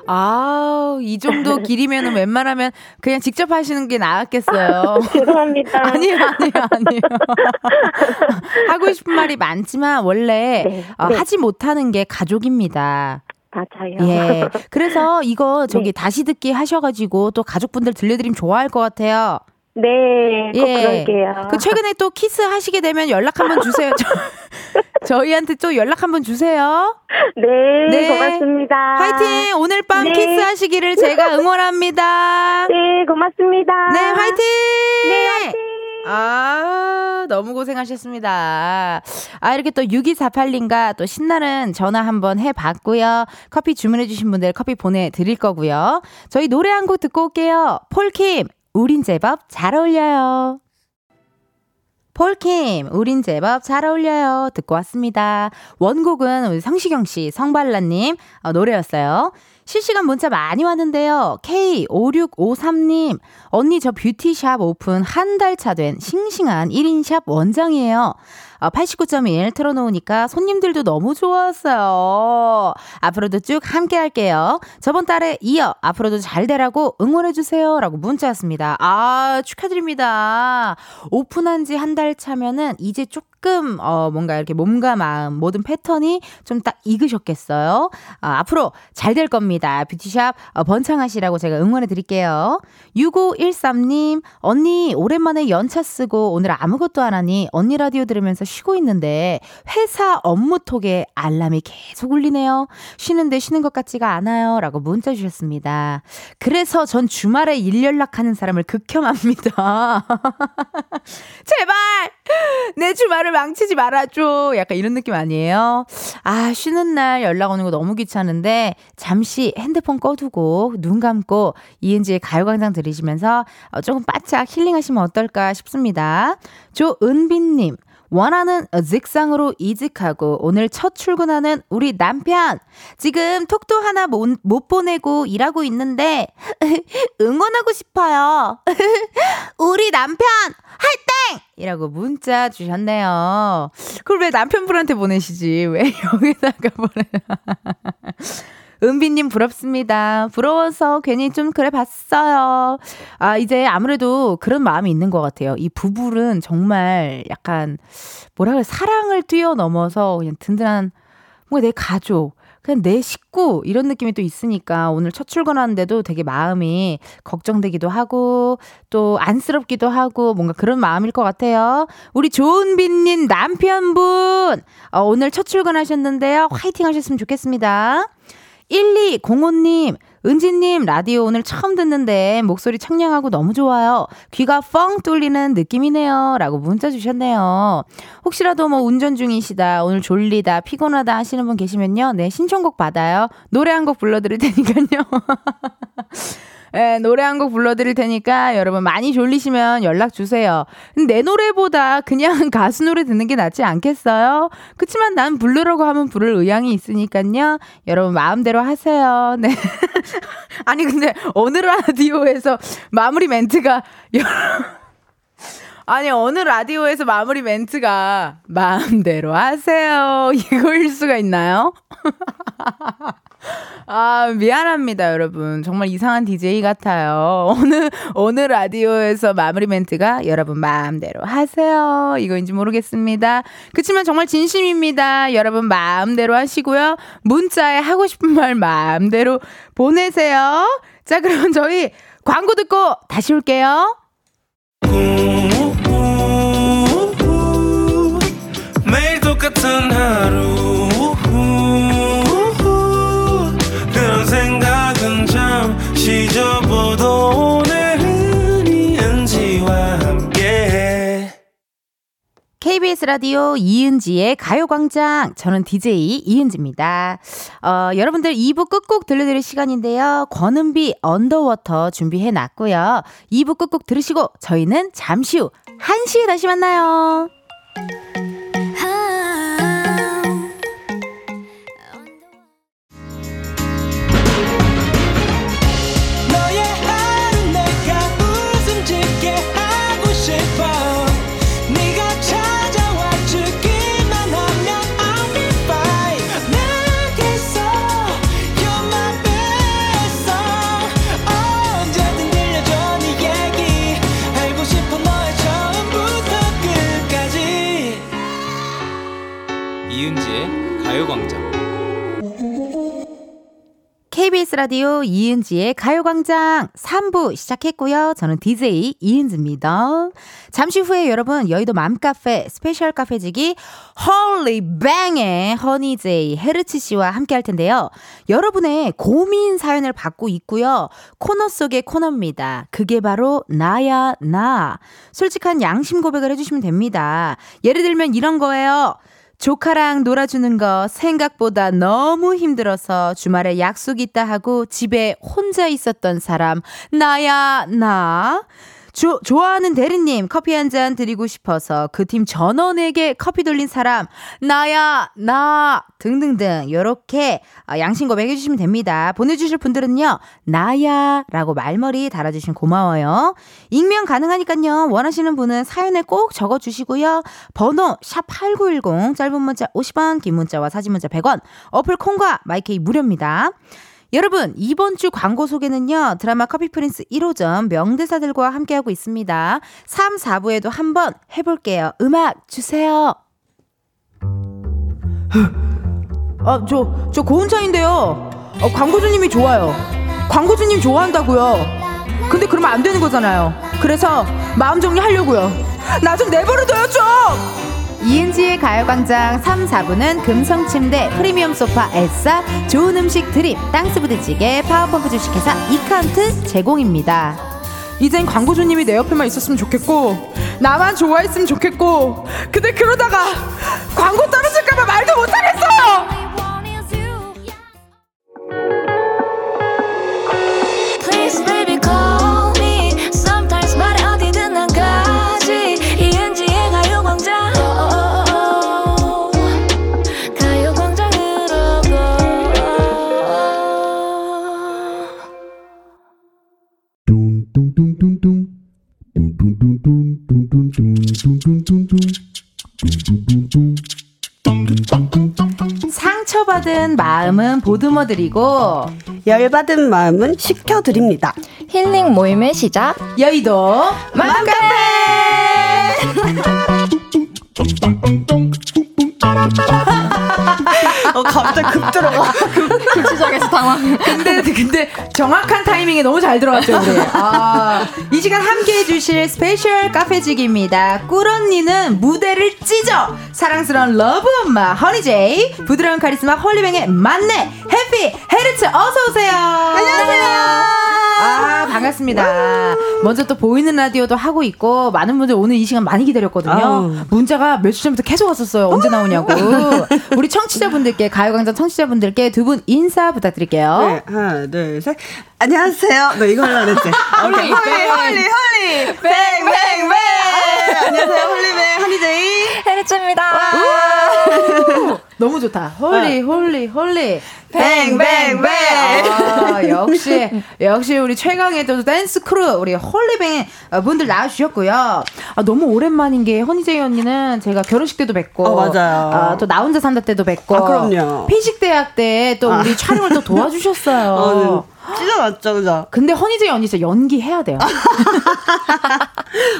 아, 이 정도 [LAUGHS] 길이면은 웬만하면 그냥 직접 하시는 게 나았겠어요. [LAUGHS] 죄송합니다. [LAUGHS] 아니요, 아니요, 아니요. 하고 싶은 말이 많지만 원래 네, 어, 네. 하지 못하는 게 가족입니다. 맞아요. 예. [LAUGHS] 그래서 이거 저기 네. 다시 듣기 하셔가지고 또 가족분들 들려드리면 좋아할 것 같아요. 네, 꼭 예. 그럴게요. 그 최근에 또 키스 하시게 되면 연락 한번 주세요. 저, [LAUGHS] 저희한테 또 연락 한번 주세요. 네, 네. 고맙습니다. 화이팅! 오늘 밤 네. 키스 하시기를 제가 응원합니다. 네, 고맙습니다. 네, 화이팅! 네, 화이팅! 아, 너무 고생하셨습니다. 아, 이렇게 또 6248님과 또 신나는 전화 한번 해봤고요. 커피 주문해주신 분들 커피 보내드릴 거고요. 저희 노래 한 곡 듣고 올게요. 폴킴, 우린 제법 잘 어울려요. 폴킴, 우린 제법 잘 어울려요. 듣고 왔습니다. 원곡은 우리 성시경 씨, 성발라님 어, 노래였어요. 실시간 문자 많이 왔는데요. K5653님, 언니 저 뷰티샵 오픈 한 달 차 된 싱싱한 1인 샵 원장이에요. 어, 89.1 틀어놓으니까 손님들도 너무 좋았어요. 앞으로도 쭉 함께 할게요. 저번 달에 이어 앞으로도 잘 되라고 응원해주세요. 라고 문자 왔습니다. 아, 축하드립니다. 오픈한 지 한 달 차면은 이제 조금, 어, 뭔가 이렇게 몸과 마음, 모든 패턴이 좀 딱 익으셨겠어요. 아, 앞으로 잘 될 겁니다. 뷰티샵 어, 번창하시라고 제가 응원해 드릴게요. 6513님, 언니, 오랜만에 연차 쓰고 오늘 아무것도 안 하니 언니 라디오 들으면서 쉬고 있는데 회사 업무 톡에 알람이 계속 울리네요. 쉬는데 쉬는 것 같지가 않아요. 라고 문자 주셨습니다. 그래서 전 주말에 일 연락하는 사람을 극혐합니다. [LAUGHS] 제발! 내 주말을 망치지 말아줘. 약간 이런 느낌 아니에요? 아, 쉬는 날 연락 오는 거 너무 귀찮은데, 잠시 핸드폰 꺼두고, 눈 감고, 이은지의 가요광장 들으시면서 어, 조금 바짝 힐링하시면 어떨까 싶습니다. 조은빈님. 원하는 직장으로 이직하고 오늘 첫 출근하는 우리 남편. 지금 톡도 하나 못, 못 보내고 일하고 있는데 [LAUGHS] 응원하고 싶어요. [LAUGHS] 우리 남편 화이팅! 이라고 문자 주셨네요. 그걸 왜 남편분한테 보내시지? 왜 [LAUGHS] 여기다가 보내? 상 은비님 부럽습니다. 부러워서 괜히 좀 그래 봤어요. 아, 이제 아무래도 그런 마음이 있는 것 같아요. 이 부부는 정말 약간, 뭐라 그래, 사랑을 뛰어넘어서 그냥 든든한, 뭔가 내 가족, 그냥 내 식구 이런 느낌이 또 있으니까 오늘 첫 출근하는데도 되게 마음이 걱정되기도 하고 또 안쓰럽기도 하고 뭔가 그런 마음일 것 같아요. 우리 조은빈님 남편분 어, 오늘 첫 출근하셨는데요. 화이팅 하셨으면 좋겠습니다. 1205님, 은지님, 라디오 오늘 처음 듣는데 목소리 청량하고 너무 좋아요. 귀가 펑 뚫리는 느낌이네요. 라고 문자 주셨네요. 혹시라도 뭐 운전 중이시다, 오늘 졸리다, 피곤하다 하시는 분 계시면요. 네, 신청곡 받아요. 노래 한 곡 불러드릴 테니까요. [LAUGHS] 예, 노래 한 곡 불러드릴 테니까 여러분 많이 졸리시면 연락 주세요. 내 노래보다 그냥 [LAUGHS] 가수 노래 듣는 게 낫지 않겠어요? 그치만 난 부르라고 하면 부를 의향이 있으니까요. 여러분 마음대로 하세요. 네. [LAUGHS] 아니 근데 어느 라디오에서 마무리 멘트가 [LAUGHS] 여러분 아니, 어느 라디오에서 마무리 멘트가 마음대로 하세요. [LAUGHS] 이거일 수가 있나요? [LAUGHS] 아, 미안합니다, 여러분. 정말 이상한 DJ 같아요. 어느, 어느 라디오에서 마무리 멘트가 여러분 마음대로 하세요. 이거인지 모르겠습니다. 그치만 정말 진심입니다. 여러분 마음대로 하시고요. 문자에 하고 싶은 말 마음대로 보내세요. 자, 그럼 저희 광고 듣고 다시 올게요. 같은 하루 그런 생각은 잠시 접어도 오늘은 이은지와 함께 KBS 라디오 이은지의 가요광장 저는 DJ 이은지입니다. 어, 여러분들 2부 끝곡 들려드릴 시간인데요. 권은비 언더워터 준비해놨고요. 2부 끝곡 들으시고 저희는 잠시 후 1시에 다시 만나요. KBS 라디오 이은지의 가요광장 3부 시작했고요. 저는 DJ 이은지입니다. 잠시 후에 여러분 여의도 맘카페 스페셜 카페지기 홀리뱅의 허니제이 헤르츠 씨와 함께 할 텐데요. 여러분의 고민 사연을 받고 있고요. 코너 속의 코너입니다. 그게 바로 나야 나. 솔직한 양심 고백을 해주시면 됩니다. 예를 들면 이런 거예요. 조카랑 놀아주는 거 생각보다 너무 힘들어서 주말에 약속 있다 하고 집에 혼자 있었던 사람, 나야, 나. 조, 좋아하는 대리님 커피 한 잔 드리고 싶어서 그 팀 전원에게 커피 돌린 사람 나야 나 등등등 요렇게 아, 양심과 매겨주시면 됩니다. 보내주실 분들은요 나야라고 말머리 달아주시면 고마워요. 익명 가능하니깐요 원하시는 분은 사연에 꼭 적어주시고요 번호 샵 #8910 짧은 문자 50원 긴 문자와 사진 문자 100원 어플 콩과 마이케이 무료입니다. 여러분, 이번 주 광고 소개는요, 드라마 커피 프린스 1호점 명대사들과 함께하고 있습니다. 3, 4부에도 한번 해볼게요. 음악 주세요. 아, 저, 저 고은차인데요. 어, 광고주님이 좋아요. 광고주님 좋아한다고요. 근데 그러면 안 되는 거잖아요. 그래서 마음 정리하려고요. 나 좀 내버려둬요, 좀! 이은지의 가요광장 3, 4부는 금성침대, 프리미엄 소파, 엘사, 좋은 음식 드립, 땅스부대찌개, 파워펌프 주식회사, 이카운트 제공입니다. 이젠 광고주님이 내 옆에만 있었으면 좋겠고, 나만 좋아했으면 좋겠고, 근데 그러다가 광고 떨어질까봐 말도 못하겠 마음은 보듬어 드리고 열받은 마음은 식혀드립니다. 힐링 모임의 시작. 여의도 맘카페. 어, 갑자기 급 들어가. 당황. [LAUGHS] 근데 근데 정확한 타이밍에 너무 잘 들어갔죠 우리. 아, 이 시간 함께해 주실 special 카페지기입니다. 꿀 언니는 무대를 찢어 사랑스러운 러브 엄마 허니제이 부드러운 카리스마 홀리뱅의 맏내 해피 헤르츠 어서 오세요. 안녕하세요. 아 반갑습니다. 먼저 또 보이는 라디오도 하고 있고 많은 분들 오늘 이 시간 많이 기다렸거든요. 아우. 문자가 몇 주 전부터 계속 왔었어요. 언제 나오냐고. 우리 청취자분들께 가요광장 청취자분들께 두 분 인사 부탁드릴게요. 네, 하나, 둘, 셋. 안녕하세요. 너 이거 하려고 했지? [LAUGHS] 홀리, 홀리, 홀리. 뱅, 뱅, 뱅. 안녕하세요. 홀리뱅, 허니제이. 헤르츠입니다. 너무 좋다. 홀리, 홀리, 홀리. 뱅, 뱅, 뱅. 아, [LAUGHS] 역시, 역시 우리 최강의 또 댄스 크루, 우리 홀리뱅 분들 나와주셨고요. 아, 너무 오랜만인 게, 허니제이 언니는 제가 결혼식 때도 뵙고. 어, 맞아요. 아, 또 나 혼자 산다 때도 뵙고. 아, 그럼요. 피식 대학 때 또 우리 촬영을 또 도와주셨어요. [LAUGHS] 어, 찢어놨죠, 그죠? 근데 허니제이 언니 진짜 연기해야 돼요. [LAUGHS]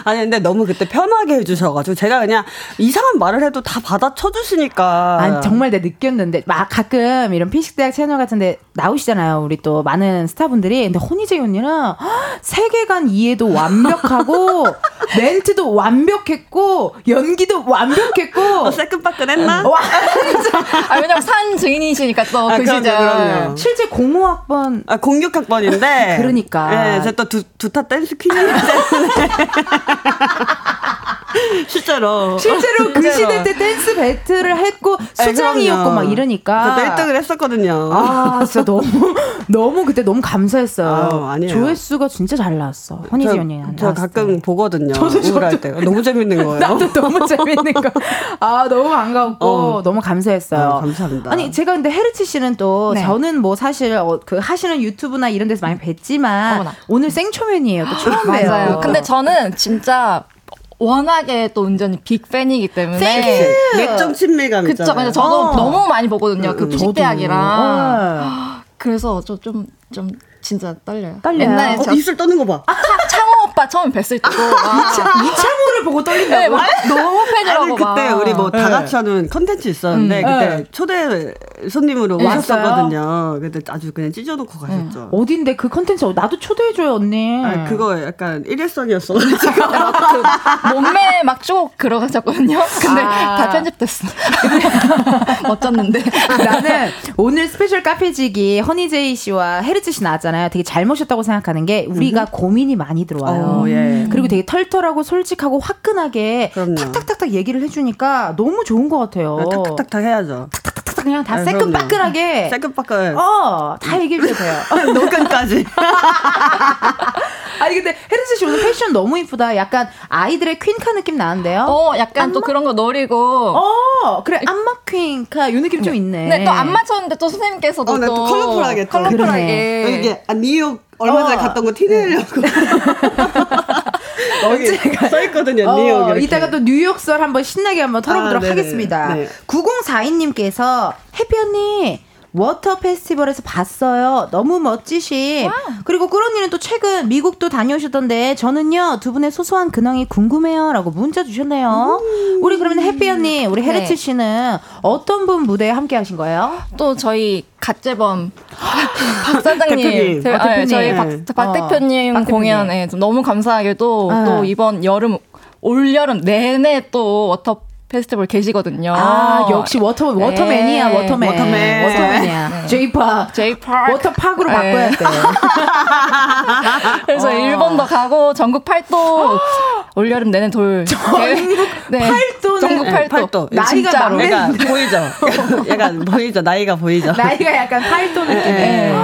아니, 근데 너무 그때 편하게 해주셔가지고, 제가 그냥 이상한 말을 해도 다 받아쳐주시니까. 아니, 정말 내가 느꼈는데, 막 가끔 이런 피식대학 채널 같은데 나오시잖아요. 우리 또 많은 스타분들이. 근데 혼이제 언니는 헉, 세계관 이해도 완벽하고, [LAUGHS] 멘트도 완벽했고, 연기도 완벽했고. 어, 새끈빠끈 했나? 와, [LAUGHS] 아, 왜냐면 산 증인이시니까 또그 아, 그럼요, 시절. 그럼요. 실제 공모학번 아, 06학번인데. [LAUGHS] 그러니까. 예, 제가 또 두, 두타 댄스 퀸이기 때문에. [LAUGHS] 실제로. 실제로 그. 시대 때 댄스 배틀을 했고 네, 수장이었고. 막 이러니까 저도 1등을 했었거든요. 아 진짜 너무 [LAUGHS] 너무 그때 너무 감사했어요. 아유, 아니에요. 조회수가 진짜 잘 나왔어. 허니지 언니 저, 저 가끔 보거든요. 우울할 때. 너무 재밌는 거예요. 나도 너무 [LAUGHS] 재밌는 거. 아 너무 반가웠고 어. 너무 감사했어요. 아, 감사합니다. 아니 제가 근데 헤르츠 씨는 또 네. 저는 뭐 사실 어, 그 하시는 유튜브나 이런 데서 많이 뵀지만 어머나. 오늘 생초면이에요. 또 처음 봬요. 맞아요. 근데 저는 진짜 워낙에 또 운전이 빅팬이기 때문에. 내적 친밀감 그쵸. 있잖아요. 근데 저도 어. 너무 많이 보거든요. 그 음, 피식대학이랑. 어. 그래서 저 좀, 좀 진짜 떨려요. 떨려요? 옛날에 어, 저 입술 떠는 거 봐. 차- 창호 오빠 처음 뵀을 때도 와, 이창호를 보고 떨린다고. 네, 막 너무 팬이라고 아니, 막. 그때 우리 뭐다 네. 같이 하는 컨텐츠 있었는데, 음. 그때 네. 초대 손님으로 네. 오셨었거든요. 그때 아주 그냥 찢어놓고 가셨죠. 어딘데 그 컨텐츠 나도 초대해줘요 언니. 아, 그거 약간 일회성이었어가지고. [LAUGHS] 그 몸매 막 쭉 들어가셨거든요. 근데 아. 다 편집됐어. [LAUGHS] 멋졌는데. 나는 오늘 special 카페지기 허니제이 씨와 헤르츠 씨 나왔잖아요. 되게 잘 모셨다고 생각하는 게 우리가 고민이 많이 들어와요. 어, 예. 그리고 되게 털털하고 솔직하고 화끈하게 그럼요. 탁탁탁탁 얘기를 해주니까 너무 좋은 것 같아요. 탁탁탁탁 해야죠. 탁탁 탁 그냥 다 아, 새끈빠끈하게. 새끈빠끈. 어, 다 얘기해줘도 돼요. 녹음까지. 아니 근데 헤르츠 씨 오늘 패션 너무 이쁘다. 약간 아이들의 퀸카 느낌 나는데요. 어, 약간 또 그런 거 노리고. 어, 그래 안마 퀸카 요 느낌 좀 있네. 근데 또 안 맞췄는데 또 선생님께서도 어, 나또 또 컬러풀하게 또. 컬러풀하게. 이게 아, 뉴욕 얼마 전에 어. 갔던 거 티내려고. [LAUGHS] 언제가 써있거든요, 어, 뉴욕. 이렇게. 이따가 또 뉴욕설 한번 신나게 한번 털어보도록 아. 하겠습니다. 네. 9042님께서 해피 언니 워터 페스티벌에서 봤어요. 너무 멋지심. 그리고 꿀언니는 또 최근 미국도 다녀오셨던데 저는요 두 분의 소소한 근황이 궁금해요라고 문자 주셨네요. 우리 그러면 해피 언니, 우리 헤르츠 네. 씨는 어떤 분 무대에 함께 하신 거예요? 또 저희 갓재범 박 사장님, 대표님. 저희, 아, 대표님. 아, 저희 박, 네. 박 어, 대표님 박 대표님. 공연에 좀 너무 감사하게도 아. 또 이번 여름 올 여름 내내 또 워터 페스티벌 계시거든요. 아 역시 워터 워터맨이야 네. 워터맨 워터맨. 워터맨이야 네. 제이파크 워터파크로 네. 바꿔야 돼. [LAUGHS] 그래서 어. 일본도 가고 전국 팔도 올 여름 내내 돌 전국 네. 팔도는 전국 네, 팔도, 팔도. 나이가 진짜로. 얘가 보이죠? 얘가 보이죠? 나이가 보이죠? 나이가 약간 팔도 느낌에 네.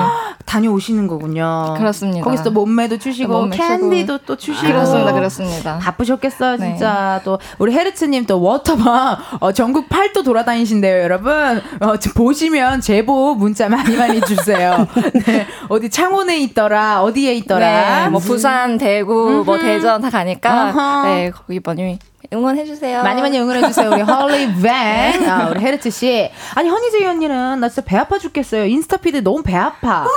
다녀오시는 거군요. 그렇습니다. 거기서 또 몸매도 추시고 몸매 캔디도 또 추시고 그렇습니다, 그렇습니다. 바쁘셨겠어요, 네. 진짜. 또 우리 헤르츠 님 또 워터밤 어, 전국 팔도 돌아다니신대요, 여러분. 어, 지금 보시면 제보 문자 많이 많이 주세요. [LAUGHS] 네, 어디 창원에 있더라, 어디에 있더라. 네, 뭐 부산, 대구, 뭐. 대전 다 가니까 어허. 네 거기 많이 응원해주세요. 많이 많이 응원해주세요. 우리 헐리뱅. [LAUGHS] 아, 우리 헤르츠 씨. 아니, 허니제이 언니는 나 진짜 배 아파 죽겠어요. 인스타피드 너무 배 아파.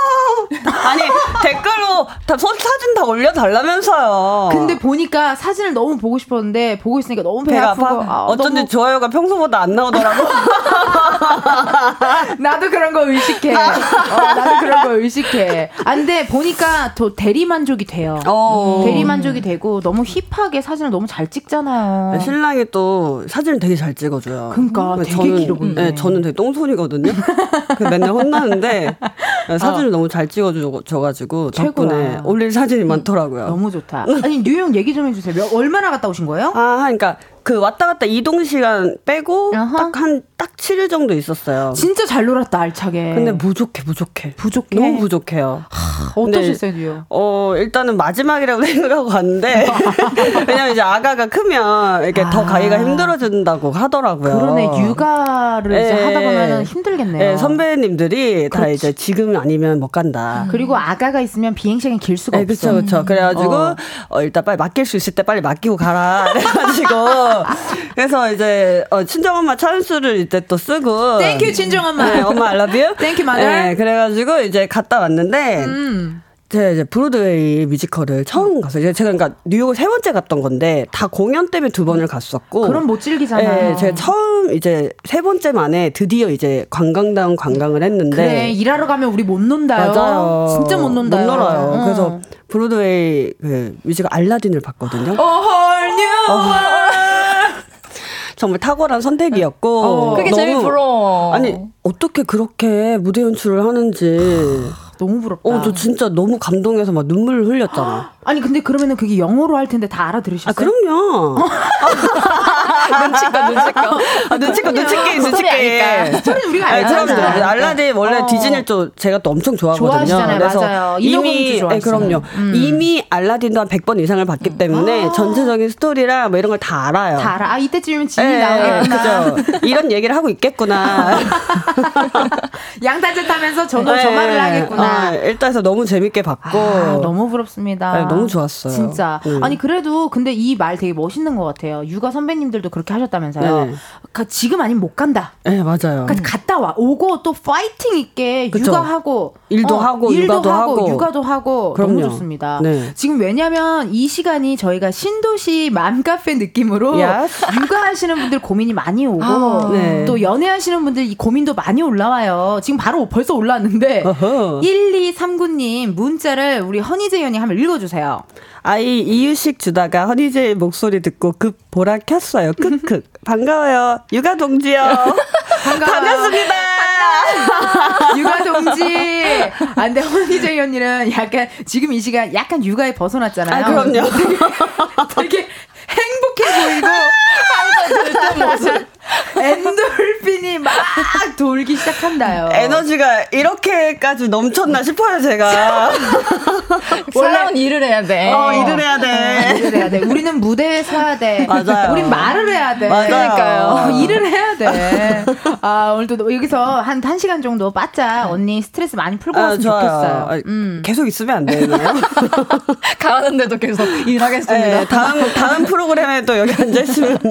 아니 댓글로 다 소- 사진 다 올려달라면서요. 근데 보니까 사진을 너무 보고 싶었는데 보고 있으니까 너무 배 아프고 아파. 아, 어쩐지 너무- 좋아요가 평소보다 안 나오더라고. [LAUGHS] 나도 그런 거 의식해. 어, 나도 그런 거 의식해. 아, 근데 보니까 더 대리 만족이 돼요. 어. 대리 만족이 되고 너무 힙하게 사진을 너무 잘 찍잖아요. 신랑이 또 사진을 되게 잘 찍어줘요. 그러니까 되게 길어 보이네. 네, 저는 되게 똥손이거든요. 그 맨날 혼나는데 [LAUGHS] 사진을 너무 잘 찍어줘가지고 덕분에 최고야. 올릴 사진이 많더라고요. 너무 좋다. 아니 뉴욕 얘기 좀 해주세요. 몇- 얼마나 갔다 오신 거예요? 아, 그러니까 그 왔다 갔다 이동 시간 빼고. 딱한딱 7일 정도 있었어요. 진짜 잘 놀았다 알차게. 근데 부족해, 부족해. 부족해. 너무 부족해요. 어떠셨어요? 어, 일단은 마지막이라고 [LAUGHS] 생각하고 갔는데, [LAUGHS] 왜냐면 이제 아가가 크면 이렇게 더 아. 가기가 힘들어진다고 하더라고요. 그러네 육아를 이제 예. 하다 보면은 힘들겠네요. 네, 선배님들이 다 그렇지. 이제 지금 아니면 못 간다. 그리고 아가가 있으면 비행 시간이 길 수가 네, 없어. 그쵸, 그쵸. 그래가지고, 어. 어. 일단 빨리 맡길 수 있을 때 빨리 맡기고 가라. [LAUGHS] 그래가지고, [LAUGHS] 그래서 이제, 어, 친정엄마 찬스를 이제 또 쓰고. Thank you 친정엄마. 네, 엄마 I love you. Thank you, mother. 네, 그래가지고 이제 갔다 왔는데, 음. 제가 이제 브로드웨이 뮤지컬을 처음 갔어요. 이제 제가 그러니까 뉴욕을 세 번째 갔던 건데, 다 공연 때문에 두 번을 갔었고. 그럼 못 즐기잖아요. 네, 제가 처음 이제 세 번째 만에 드디어 이제 관광다운 관광을 했는데. 그래 일하러 가면 우리 못 논다요. 맞아요. 진짜 못 논다요. 못 놀아요. 어. 그래서 브로드웨이 그 뮤지컬 알라딘을 봤거든요. 헐 정말 탁월한 선택이었고. 어. 그게 제일 너무- 부러워. 아니 어떻게 그렇게 무대 연출을 하는지. 너무 부럽다. 어, 저 진짜 너무 감동해서 막 눈물 흘렸잖아. 아니 근데 그러면은 그게 영어로 할 텐데 다 알아들으셨어요? 아, 그럼요. [LAUGHS] [LAUGHS] 눈치껏 눈치껏. 아, 눈치껏, 눈치게, 스토리 눈치게. 스토리는 우리가 알잖아. 알라딘 원래 어. 디즈니를 또 제가 또 엄청 좋아하거든요. 좋아하시잖아요. 그래서 맞아요. 이미 네, 그럼요. 좋아하시잖아요. 음. 이미 알라딘도 한 100번 이상을 봤기 때문에 전체적인 스토리랑 뭐 이런 걸 다 알아요. 다 알아. 아 이때쯤이면 진이 예, 나오겠구나. 그죠. 이런 얘기를 하고 있겠구나. 양탄자 타면서 저도 저 예. 말을 하겠구나. 아, 일단 해서 너무 재밌게 봤고. 아, 너무 부럽습니다. 네, 너무 좋았어요. 진짜. 음. 아니, 그래도 근데 이 말 되게 멋있는 것 같아요. 육아 선배님들도 그렇게 하셨다면서요. 네. 가- 지금 아니면 못 간다. 네, 맞아요. 그러니까 갔다 와. 오고 또 파이팅 있게 그쵸. 육아하고. 일도 하고, 일도 육아도 하고. 육아도 하고. 그럼요. 너무 좋습니다. 네. 지금 왜냐면 이 시간이 저희가 신도시 맘카페 느낌으로 Yes. [LAUGHS] 육아하시는 분들 고민이 많이 오고 아, 네. 또 연애하시는 분들 이 고민도 많이 올라와요. 지금 바로 벌써 올라왔는데 어허. 1239님 문자를 우리 허니제이언이 한번 읽어주세요. 아이 이유식 주다가 허니제이 목소리 듣고 급 보라 켰어요. 크크. 반가워요. 육아 동지요. [LAUGHS] 반갑습니다. [LAUGHS] 육아 동지. 아, 근데 허니제이 언니는 약간 지금 이 시간 약간 육아에 벗어났잖아요. 아, 그럼요. 되게 행복해 보이고 [LAUGHS] 엔돌핀이 막 돌기 시작한다요. 에너지가 이렇게까지 넘쳤나 싶어요, 제가. [LAUGHS] 사람은 일을 해야 돼. 어, 일을 해야 돼. 일을 해야 돼. 우리는 무대에 서야 돼. 맞아요. 우린 말을 해야 돼. 맞아요. 그러니까요. 어, 일을 해야 돼. 아, 오늘도 여기서 한 1시간 정도 바짝 언니 스트레스 많이 풀고 아. 좋겠어요. 아, 음. 계속 있으면 안 되나요? [LAUGHS] 가는데도 계속 일하겠습니다. 네, 다음, 다음 프로그램에 또 여기 앉아있으면. [LAUGHS]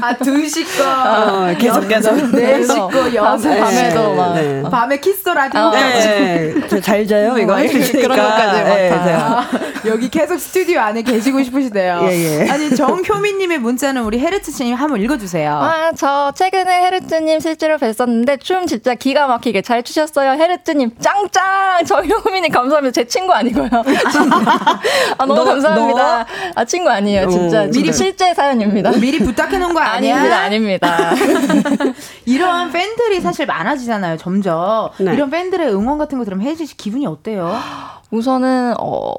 아, 2시 거. 어, 계속, 계속. 4시 거, 6시 밤에- 밤에도 막. 네. 밤에 키스 라디오. 네, 저잘 자요. 이거 할수 있으니까. 그런 것까지 막 다. 제가. 아, [LAUGHS] 여기 계속 스튜디오 안에 계시고 싶으시대요. 예, 예. 아니 정효민님의 문자는 우리 헤르츠 씨님 한번 읽어주세요. 아, 저 최근에 헤르트님 실제로 뵀었는데 춤 진짜 기가 막히게 잘 추셨어요. 헤르트님 짱짱! 정효민님 감사합니다. 제 친구 아니고요. [LAUGHS] 아, 너무 너, 감사합니다. 아, 친구 아니에요. 진짜. 어, 미리 실제 사연입니다. 미리 부탁해 놓은 거 아니야? 아닙니다. 아닙니다. [LAUGHS] 이런 팬들이 사실 많아지잖아요, 점점. 네. 이런 팬들의 응원 같은 거 들으면 혜지 씨 기분이 어때요? 우선은, 어,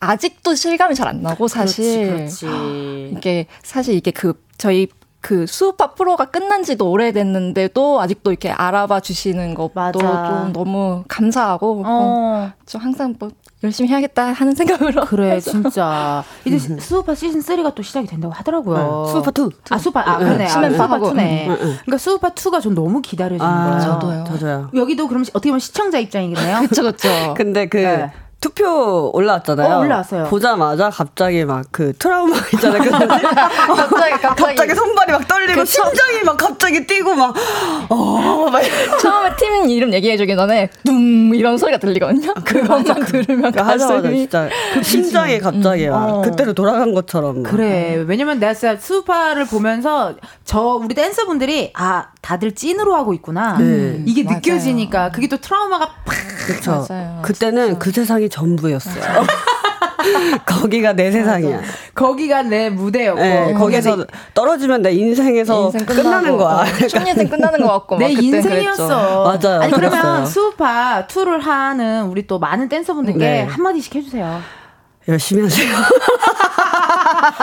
아직도 실감이 잘 안 나고, 사실. 그렇지, 그렇지. 이게, 사실 이게 그, 저희 그 수우파 프로가 끝난 지도 오래됐는데도 아직도 이렇게 알아봐 주시는 것도 맞아. 좀 너무 감사하고, 어. 어, 좀 항상 뭐 열심히 해야겠다 하는 [LAUGHS] 생각으로. 그래, 해서. 진짜. 이제 수우파 시즌 3가 또 시작이 된다고 하더라고요. 네, 수우파 2. 아, 수우파, 아, 그러네. 아, 수우파 하고. 2네. 응, 응. 그러니까 수우파 2가 전 너무 기다려지는 아, 거예요. 저도요. 저도요. 여기도 그럼 어떻게 보면 시청자 입장이겠네요. [LAUGHS] 그쵸, 그쵸. 근데 그, 네. 투표 올라왔잖아요. 어, 올라왔어요. 보자마자 갑자기 막 그 트라우마 [LAUGHS] 있잖아요. 그 갑자기, 갑자기. 갑자기 손발이 막 떨리고 그쵸. 심장이 막 갑자기 뛰고 막 어, 막 처음에 팀 이름 얘기해 주기 전에 둠 이런 소리가 들리거든요. 그것만 들으면 그 가슴이 진짜 심장이 갑자기 막 어. 그때로 돌아간 것처럼 막. 그래. 왜냐면 내가 진짜 수우파를 보면서 저 우리 댄서분들이 아 다들 찐으로 하고 있구나. 네. 이게 맞아요. 느껴지니까 그게 또 트라우마가 팍. 맞아요. 그때는 그 세상이 전부였어요. [LAUGHS] 거기가 내 세상이야. 거기가 내 무대였고 네, 거기서 거기서 떨어지면 내 인생에서 인생 끝나는 거야. 어, 춤 인생 끝나는 것 같고 내 인생이었어. 맞아요. 아니 그러면. 수우파 투를 하는 우리 또 많은 댄서분들께 네. 한마디씩 해주세요. 열심히 하세요. [LAUGHS]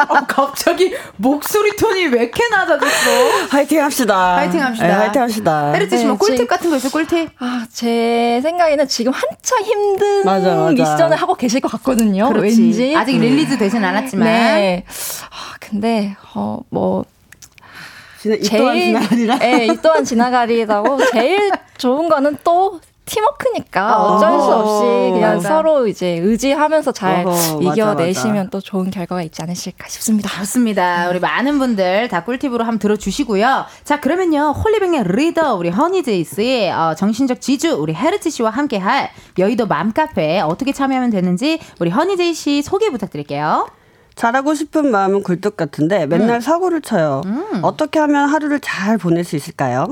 어, 갑자기 목소리 톤이 왜 이렇게 낮아졌어? 화이팅 합시다. 화이팅 합시다. 네, 화이팅 합시다. 헤르츠 씨뭐 네, 꿀팁 같은 거 있어? 꿀팁? 아, 제 생각에는 지금 한창 힘든 맞아, 맞아. 미션을 하고 계실 것 같거든요. 그렇지. 왠지. 아직 release 되진 않았지만 네. 아, 근데 어, 뭐 지나, 이 또한 제일 지나가리라. 예, 이 또한 지나가리라고 제일 좋은 거는 또 팀워크니까 어쩔 수 없이 그냥 맞아. 서로 이제 의지하면서 잘 어허, 맞아, 이겨내시면 맞아. 또 좋은 결과가 있지 않으실까 싶습니다. 좋습니다. 우리 많은 분들 다 꿀팁으로 한번 들어주시고요. 자, 그러면요. 홀리뱅의 리더, 우리 허니제이스의 어, 정신적 지주, 우리 헤르츠 씨와 함께할 여의도 맘카페에 어떻게 참여하면 되는지 우리 허니제이 씨 소개 부탁드릴게요. 잘하고 싶은 마음은 굴뚝 같은데 맨날 사고를 쳐요. 어떻게 하면 하루를 잘 보낼 수 있을까요?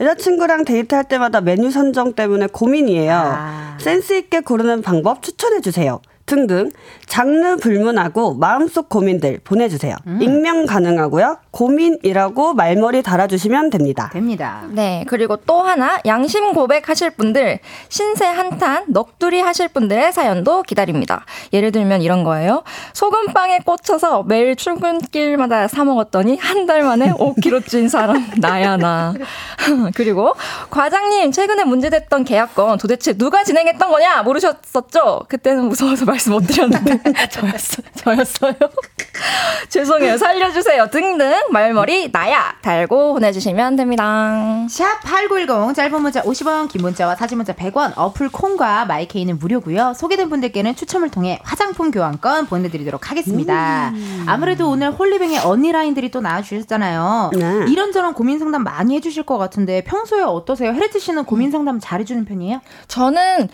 여자친구랑 데이트할 때마다 메뉴 선정 때문에 고민이에요. 아. 센스 있게 고르는 방법 추천해 주세요. 등등 장르 불문하고 마음속 고민들 보내주세요. 익명 가능하고요. 고민이라고 말머리 달아주시면 됩니다. 됩니다. 네, 그리고 또 하나 양심 고백하실 분들, 신세 한탄, 넋두리 하실 분들의 사연도 기다립니다. 예를 들면 이런 거예요. 소금빵에 꽂혀서 매일 출근길마다 사 먹었더니 한 달 만에 5kg 찐 사람 [LAUGHS] 나야 나. [LAUGHS] 그리고 과장님 최근에 문제됐던 계약건 도대체 누가 진행했던 거냐 모르셨었죠? 그때는 무서워서 말씀 못 드렸는데 [LAUGHS] 저였어, 저였어요. [LAUGHS] 죄송해요. 살려주세요. 등등 말머리 나야 달고 보내주시면 됩니다. 샵 8910 짧은 문자 50원 긴 문자와 사진 문자 100원 어플 콩과 마이케이는 무료고요. 소개된 분들께는 추첨을 통해 화장품 교환권 보내드리도록 하겠습니다. 아무래도 오늘 홀리뱅의 언니 라인들이 또 나와주셨잖아요. 네. 이런저런 고민 상담 많이 해주실 것 같은데 평소에 어떠세요? 헤르트 씨는 고민 상담 잘해주는 편이에요? 저는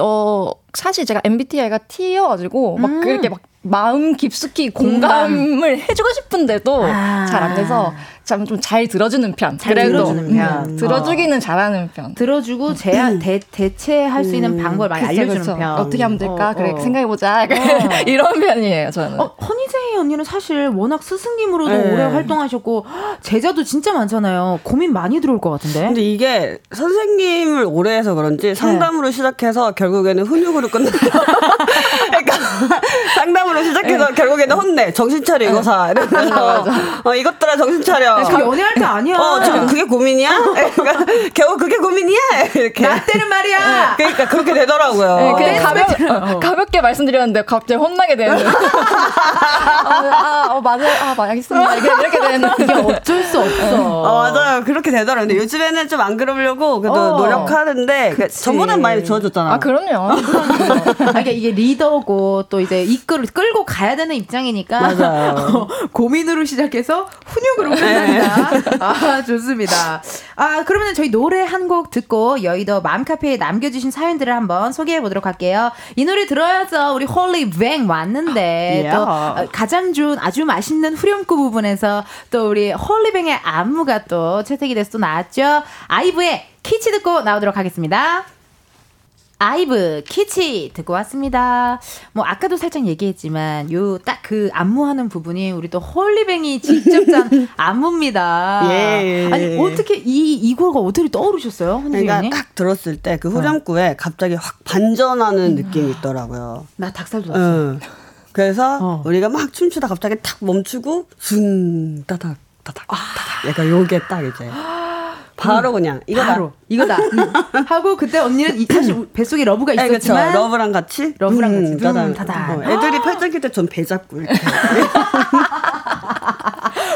어 사실 제가 MBTI가 T여가지고 막 음. 그렇게 막 마음 깊숙이 공감을 해주고 싶은데도 아. 잘안 돼서 참 좀 잘 들어주는 편. 잘 그래도, 들어주는 편. 음, 들어주기는 잘하는 편. 들어주고 제, 대, 대체할 수 있는 방법을 많이 그쵸, 알려주는 그쵸. 편. 어떻게 하면 될까? 어, 그래 어. 생각해보자. [LAUGHS] 이런 편이에요 저는. 어, 허니제이 언니는 사실 워낙 스승님으로도 네. 오래 활동하셨고 제자도 진짜 많잖아요. 고민 많이 들어올 것 같은데. 근데 이게 선생님을 오래 해서 그런지 상담으로 시작해서 결국에는 훈육으로 끝난다. [LAUGHS] 그러니까 [LAUGHS] 상담으로 시작해서 결국에는 혼내. 정신 차려 이거 사. 이러면서 어, 이것들아 정신 차려. 그 연애할 때 아니야. 어, 지금 그게 고민이야? 그러니까 겨우 그게 고민이야? 이렇게. 나 때는 말이야. 그러니까 그렇게 되더라고요. 네, 그냥 네, 가볍, 스펙트럼. 가볍게 말씀드렸는데 갑자기 혼나게 되는. [LAUGHS] 아, 아, 어, 맞아요. 아, 맞- 알겠습니다. 이렇게, 이렇게 되는. 이게 어쩔 수 없어. 어, 맞아요. 그렇게 되더라고요. 근데 요즘에는 좀 안 그러려고 그래도 어. 노력하는데 그 전보다 많이 좋아졌잖아. 아, 그럼요. 아, 그러니까 이게 리더고 또 이제 이끌 끌고 가야 되는 입장이니까. [LAUGHS] 어, 고민으로 시작해서 훈육으로 끝난다. 아 좋습니다. 아 그러면 저희 노래 한 곡 듣고 여의도 맘카페에 남겨주신 사연들을 한번 소개해 보도록 할게요. 이 노래 들어야죠. 우리 홀리 뱅 왔는데 예. 또 어, 가장 좋은 아주 맛있는 후렴구 부분에서 또 우리 홀리뱅의 안무가 또 채택이 돼서 또 나왔죠. 아이브의 키치 듣고 나오도록 하겠습니다. 아이브 키치 듣고 왔습니다. 뭐 아까도 살짝 얘기했지만 요 딱 그 안무하는 부분이 우리 또 홀리뱅이 직접 짠 [LAUGHS] 안무입니다. 예. 아니 어떻게 이 이거가 어떻게 떠오르셨어요, 그러니까? 딱 들었을 때 그 후렴구에 갑자기 확 반전하는 느낌이 있더라고요. 나 닭살도 났어. 응. 그래서 어. 우리가 막 춤추다 갑자기 탁 멈추고 숭 따닥 따닥 따닥 약간 요게 딱 이제 [LAUGHS] 바로 그냥 이거다. 바로 이거다 음. [LAUGHS] 하고 그때 언니는 이- 사실 뱃속에 러브가. 있었지만 러브랑 같이 러브랑 음, 같이 둥, 따닥. 따닥. 어, 애들이 팔짱 낄 때 전 배 잡고 이렇게 [LAUGHS]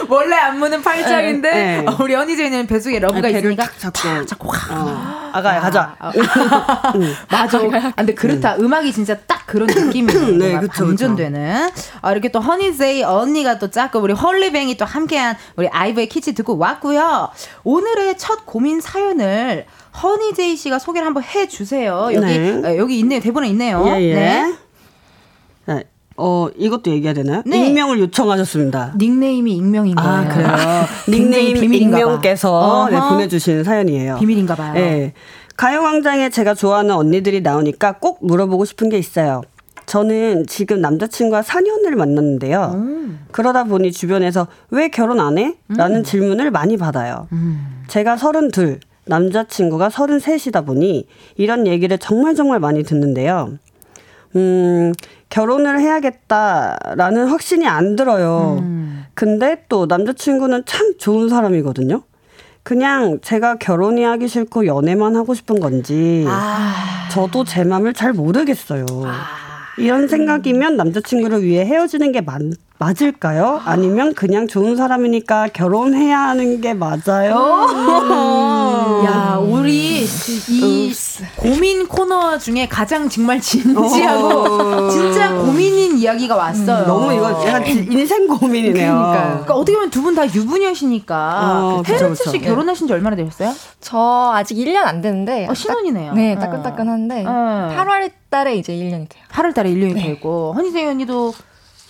[LAUGHS] 원래 안무는 팔짱인데 네, 네. 어, 우리 허니제이는 뱃속에 러브가 배를 있으니까 탁 잡고. 잡고 와. 어. 아가 야 가자. [LAUGHS] [LAUGHS] 맞아. 아, 근데 그렇다. 음악이 진짜 딱 그런 느낌이네. 네, 그쵸, 반전되는. 아, 이렇게 또 허니제이 언니가 또 짜고 우리 홀리뱅이 또 함께한 우리 아이브의 키치 듣고 왔고요. 오늘의 첫 고민 사연을 허니제이 씨가 소개를 한번 해주세요. 여기 네. 어, 여기 있네요. 대본에 있네요. 예, 예. 네. 네. 어, 이것도 얘기해야 되나요? 네. 익명을 요청하셨습니다. 닉네임이 익명인 거예요. 아, 그래요? [LAUGHS] 닉네임. 익명께서 네. 보내주신 사연이에요. 비밀인가 봐요. 네. 가요광장에 제가 좋아하는 언니들이 나오니까 꼭 물어보고 싶은 게 있어요. 저는 지금 남자친구와 4년을 만났는데요. 음. 그러다 보니 주변에서 왜 결혼 안 해? 라는 질문을 많이 받아요. 음. 제가 32, 남자친구가 33이다 보니 이런 얘기를 정말 정말 많이 듣는데요. 음, 결혼을 해야겠다라는 확신이 안 들어요. 음. 근데 또 남자친구는 참 좋은 사람이거든요. 그냥 제가 결혼이 하기 싫고 연애만 하고 싶은 건지 아. 저도 제 마음을 잘 모르겠어요. 이런 생각이면 남자친구를 위해 헤어지는 게 맞, 맞을까요? 아니면 그냥 좋은 사람이니까 결혼해야 하는 게 맞아요? 음. 야, 우리 이 고민 코너 중에 가장 정말 진지하고 진짜 고민인 이야기가 왔어요. 음, 너무 이거 약간 지- 인생 고민이네요. 그러니까요. 그러니까 어떻게 보면 두 분 다 유부녀시니까 어, 페르츠 그쵸. 씨 결혼하신 지 얼마나 되셨어요? 저 아직 1년 안 됐는데. 어, 신혼이네요. 네, 어. 따끈따끈한데. 어. 8월 달에 이제 1년이 돼요. 8월 달에 1년이 되고 허니세이 언니도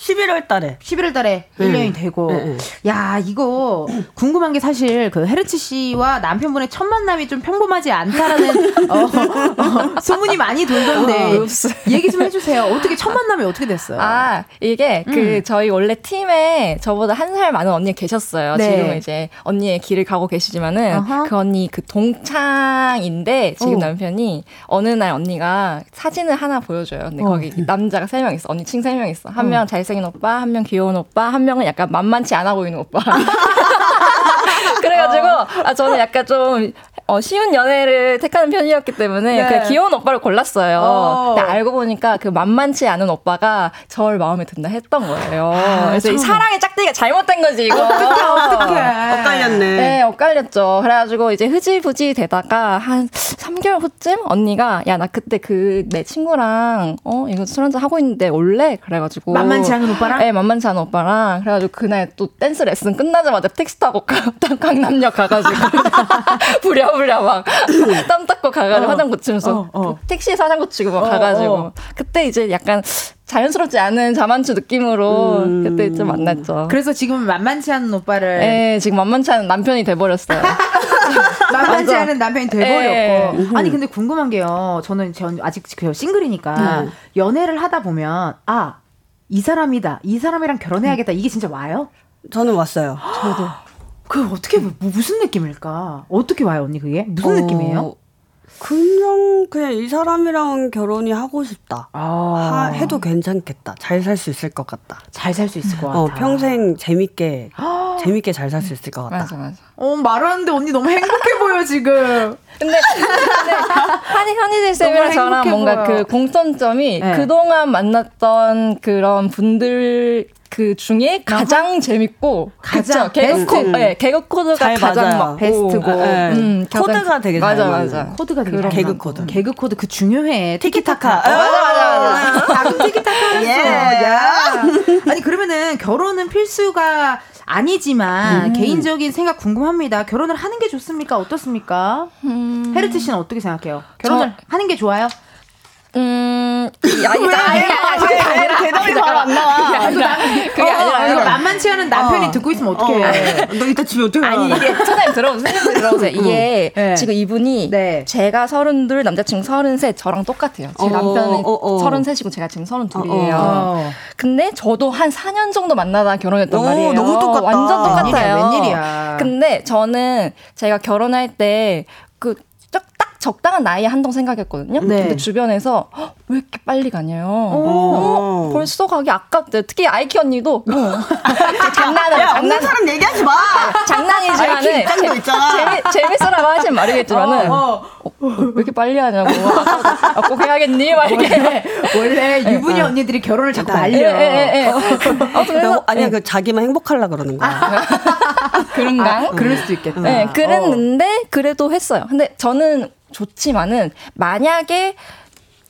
11월 달에 11월 달에 1년이 되고 네, 네. 야 이거 궁금한 게 사실 그 헤르츠 씨와 남편분의 첫 만남이 좀 평범하지 않다라는 [LAUGHS] 어, 어, 소문이 많이 돌던데 얘기 좀 해주세요 어떻게 첫 만남이 어떻게 됐어요? 아, 이게 그 저희 원래 팀에 저보다 한 살 많은 언니 계셨어요. 네. 지금은 이제 언니의 길을 가고 계시지만은 어허. 그 언니 그 동창인데 지금 오. 남편이 어느 날 언니가 사진을 하나 보여줘요. 근데 어. 거기 남자가 세 명 있어. 언니 친세명 있어. 한명 잘생 긴 오빠, 한 명 귀여운 오빠, 한 명은 약간 만만치 않아 보이는 오빠. [LAUGHS] 그래가지고 아 저는 약간 좀 어, 쉬운 연애를 택하는 편이었기 때문에 네. 그냥 귀여운 오빠를 골랐어요. 어. 근데 알고 보니까 그 만만치 않은 오빠가 저를 마음에 든다 했던 거예요. 그래서 이 참. 사랑의 짝대기가 잘못된 거지 이거. 어떡해 엇갈렸네. 네, 엇갈렸죠. 그래가지고 이제 흐지부지 되다가 한 3개월 후쯤 언니가 야 나 그때 그 내 친구랑 어 이거 술 한잔 하고 있는데 올래? 그래가지고 만만치 않은 오빠랑? 네, 만만치 않은 오빠랑 그래가지고 그날 또 댄스 레슨 끝나자마자 택시 타고 가- [LAUGHS] 강남역 가가지고 [LAUGHS] [LAUGHS] 부랴부랴 막 [LAUGHS] 땀 닦고 가가지고 어. 화장 고치면서 어, 어. 택시에서 화장 고치고 막 어, 가가지고 어. 그때 이제 약간 자연스럽지 않은 자만추 느낌으로 음. 그때 좀 만났죠. 그래서 지금 만만치 않은 오빠를 네, 지금 만만치 않은 남편이 돼버렸어요. [LAUGHS] 만만치. 않은 남편이 네. 돼버렸고 아니 근데 궁금한 게요 저는 전 아직 그 싱글이니까 네. 연애를 하다 보면 아 이 사람이다 이 사람이랑 결혼해야겠다 이게 진짜 와요? 저는 왔어요. [GASPS] 그 어떻게 뭐, 무슨 느낌일까? 어떻게 와요 언니 그게 무슨 어, 느낌이에요? 그냥 그냥 이 사람이랑 결혼이 하고 싶다. 아, 하- 해도 괜찮겠다. 잘 살 수 있을 것 같다. 잘 살 수 있을 것 같아. 어, 평생 재밌게 [GASPS] 재밌게 잘 살 수 있을 것 같다. 맞아, 맞아. 어 말하는데 언니 너무 행복해 보여 지금. [LAUGHS] 근데, 근데 한이 현희들 쌤이랑 저랑 뭔가 보여. 그 공통점이 네. 그동안 만났던 그런 분들 그 중에 가장 재밌고 가장 그쵸? 개그 코, 베스트. 네, 개그 코드가 잘 가장 맞아요. 맞고 베스트고. 네. 음, 코드가 되게 잘 맞아. 맞아 코드가 되게 그런 잘 개그. 코드. 개그 코드 그 중요해. 티키타카. 티키타카. 맞아 맞아 맞아. 방금 티키타카였어. [LAUGHS] 예. 야. 아니 그러면은 결혼은 필수가 아니지만 개인적인 생각 궁금합니다. 결혼을 하는 게 좋습니까? 어떻습니까? 음, 헤르츠 씨는 어떻게 생각해요? 결혼을 하는 게 좋아요? 음 아니 아니 아니 아니 대답이 잘안 나와. 그게 아니라 그게 어, 아니라 이거 만만치 않은 남편이 어. 듣고 있으면 어떡해. 너 이따 집에 어떻게 아니 이게 선생님 들어보세요. 선생님 들어보세요. 이게 네. 지금 이분이 네. 제가 서른둘 남자친구 서른셋 저랑 똑같아요. 제 어, 남편은 어, 어. 서른셋이고 제가 지금 서른둘이에요. 어. 근데 저도 한 4년 정도 만나다 결혼했단 오, 말이에요. 너무 똑같다. 완전 똑같아요. 웬일이야, 웬일이야. 근데 저는 제가 결혼할 때그 딱 적당한 나이에 한동 생각했거든요. 네. 근데 주변에서 "헉, 왜 이렇게 빨리 가냐요. 어. 벌써 가기 아깝대. 특히 아이키 언니도 [LAUGHS] 장난은 야, 장난 사람 얘기하지 마. 장난이지만은 입장도 있잖아. 재미, 재밌으라고 하진 말이겠지만은 어, 어. 어, 왜 이렇게 빨리 하냐고. 아, 꼭 해야겠니? 막 이렇게. 원래 유부녀 언니들이 결혼을 자꾸 말려. 예, 예, 예. 아, 그래서 아니야 그 자기만 행복하려 그러는 거야. [LAUGHS] 그런가? 아, 그럴 수도 있겠다. 네, 어. 그랬는데 그래도 했어요. 근데 저는 좋지만은 만약에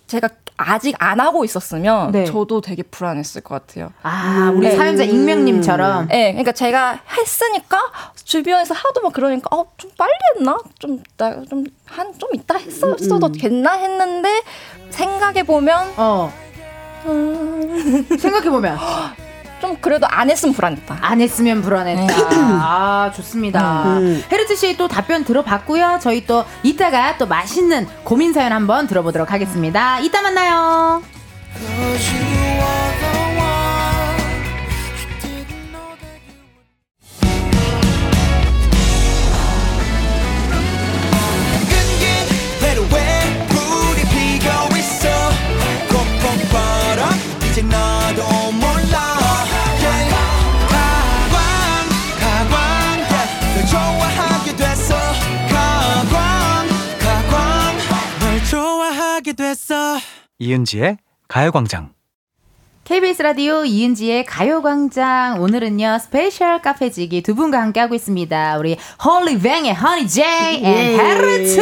제가 아직 안 하고 있었으면 네. 저도 되게 불안했을 것 같아요. 아, 우리 네. 사연자 익명님처럼. 네, 그러니까 제가 했으니까 주변에서 하도 막 그러니까 어 좀 빨리 했나? 좀 나 좀 한 좀 이따 했었어도 됐나 했는데 생각해 보면 어. 생각해 보면. [LAUGHS] 좀 그래도 안 했으면 불안했다. 안 했으면 불안했다. 아, 좋습니다. 헤르트 씨의 또 답변 들어봤고요. 저희 또 이따가 또 맛있는 고민 사연 한번 들어보도록 하겠습니다. 이따 만나요. 이은지의 가요광장. KBS 라디오 이은지의 가요광장 오늘은요 스페셜 카페지기 두 분과 함께 하고 있습니다. 우리 홀리뱅의 허니 제이 and 헤르츠.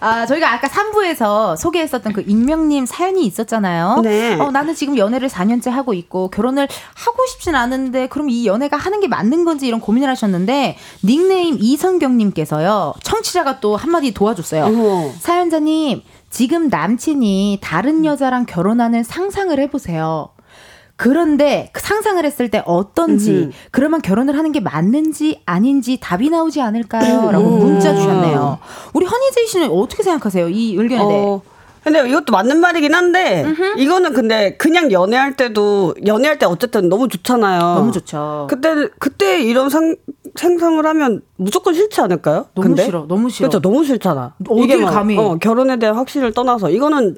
아 저희가 아까 3부에서 소개했었던 그 익명님 사연이 있었잖아요. 네. 어 나는 지금 연애를 4년째 하고 있고 결혼을 하고 싶진 않은데 그럼 이 연애가 하는 게 맞는 건지 이런 고민을 하셨는데 닉네임 이성경님께서요 청취자가 또 한마디 도와줬어요. 어머. 사연자님, 지금 남친이 다른 여자랑 결혼하는 상상을 해보세요. 그런데 그 상상을 했을 때 어떤지, 음. 그러면 결혼을 하는 게 맞는지 아닌지 답이 나오지 않을까요? 라고 문자 주셨네요. 우리 허니제이 씨는 어떻게 생각하세요? 이 의견에 대해. 어, 근데 이것도 맞는 말이긴 한데 이거는 근데 그냥 연애할 때도 연애할 때 어쨌든 너무 좋잖아요. 너무 좋죠. 그때 그때 이런 상, 생성을 하면 무조건 싫지 않을까요? 너무 근데? 싫어, 너무 싫어. 그렇죠, 너무 싫잖아. 어딜 막, 감히. 어, 결혼에 대한 확신을 떠나서 이거는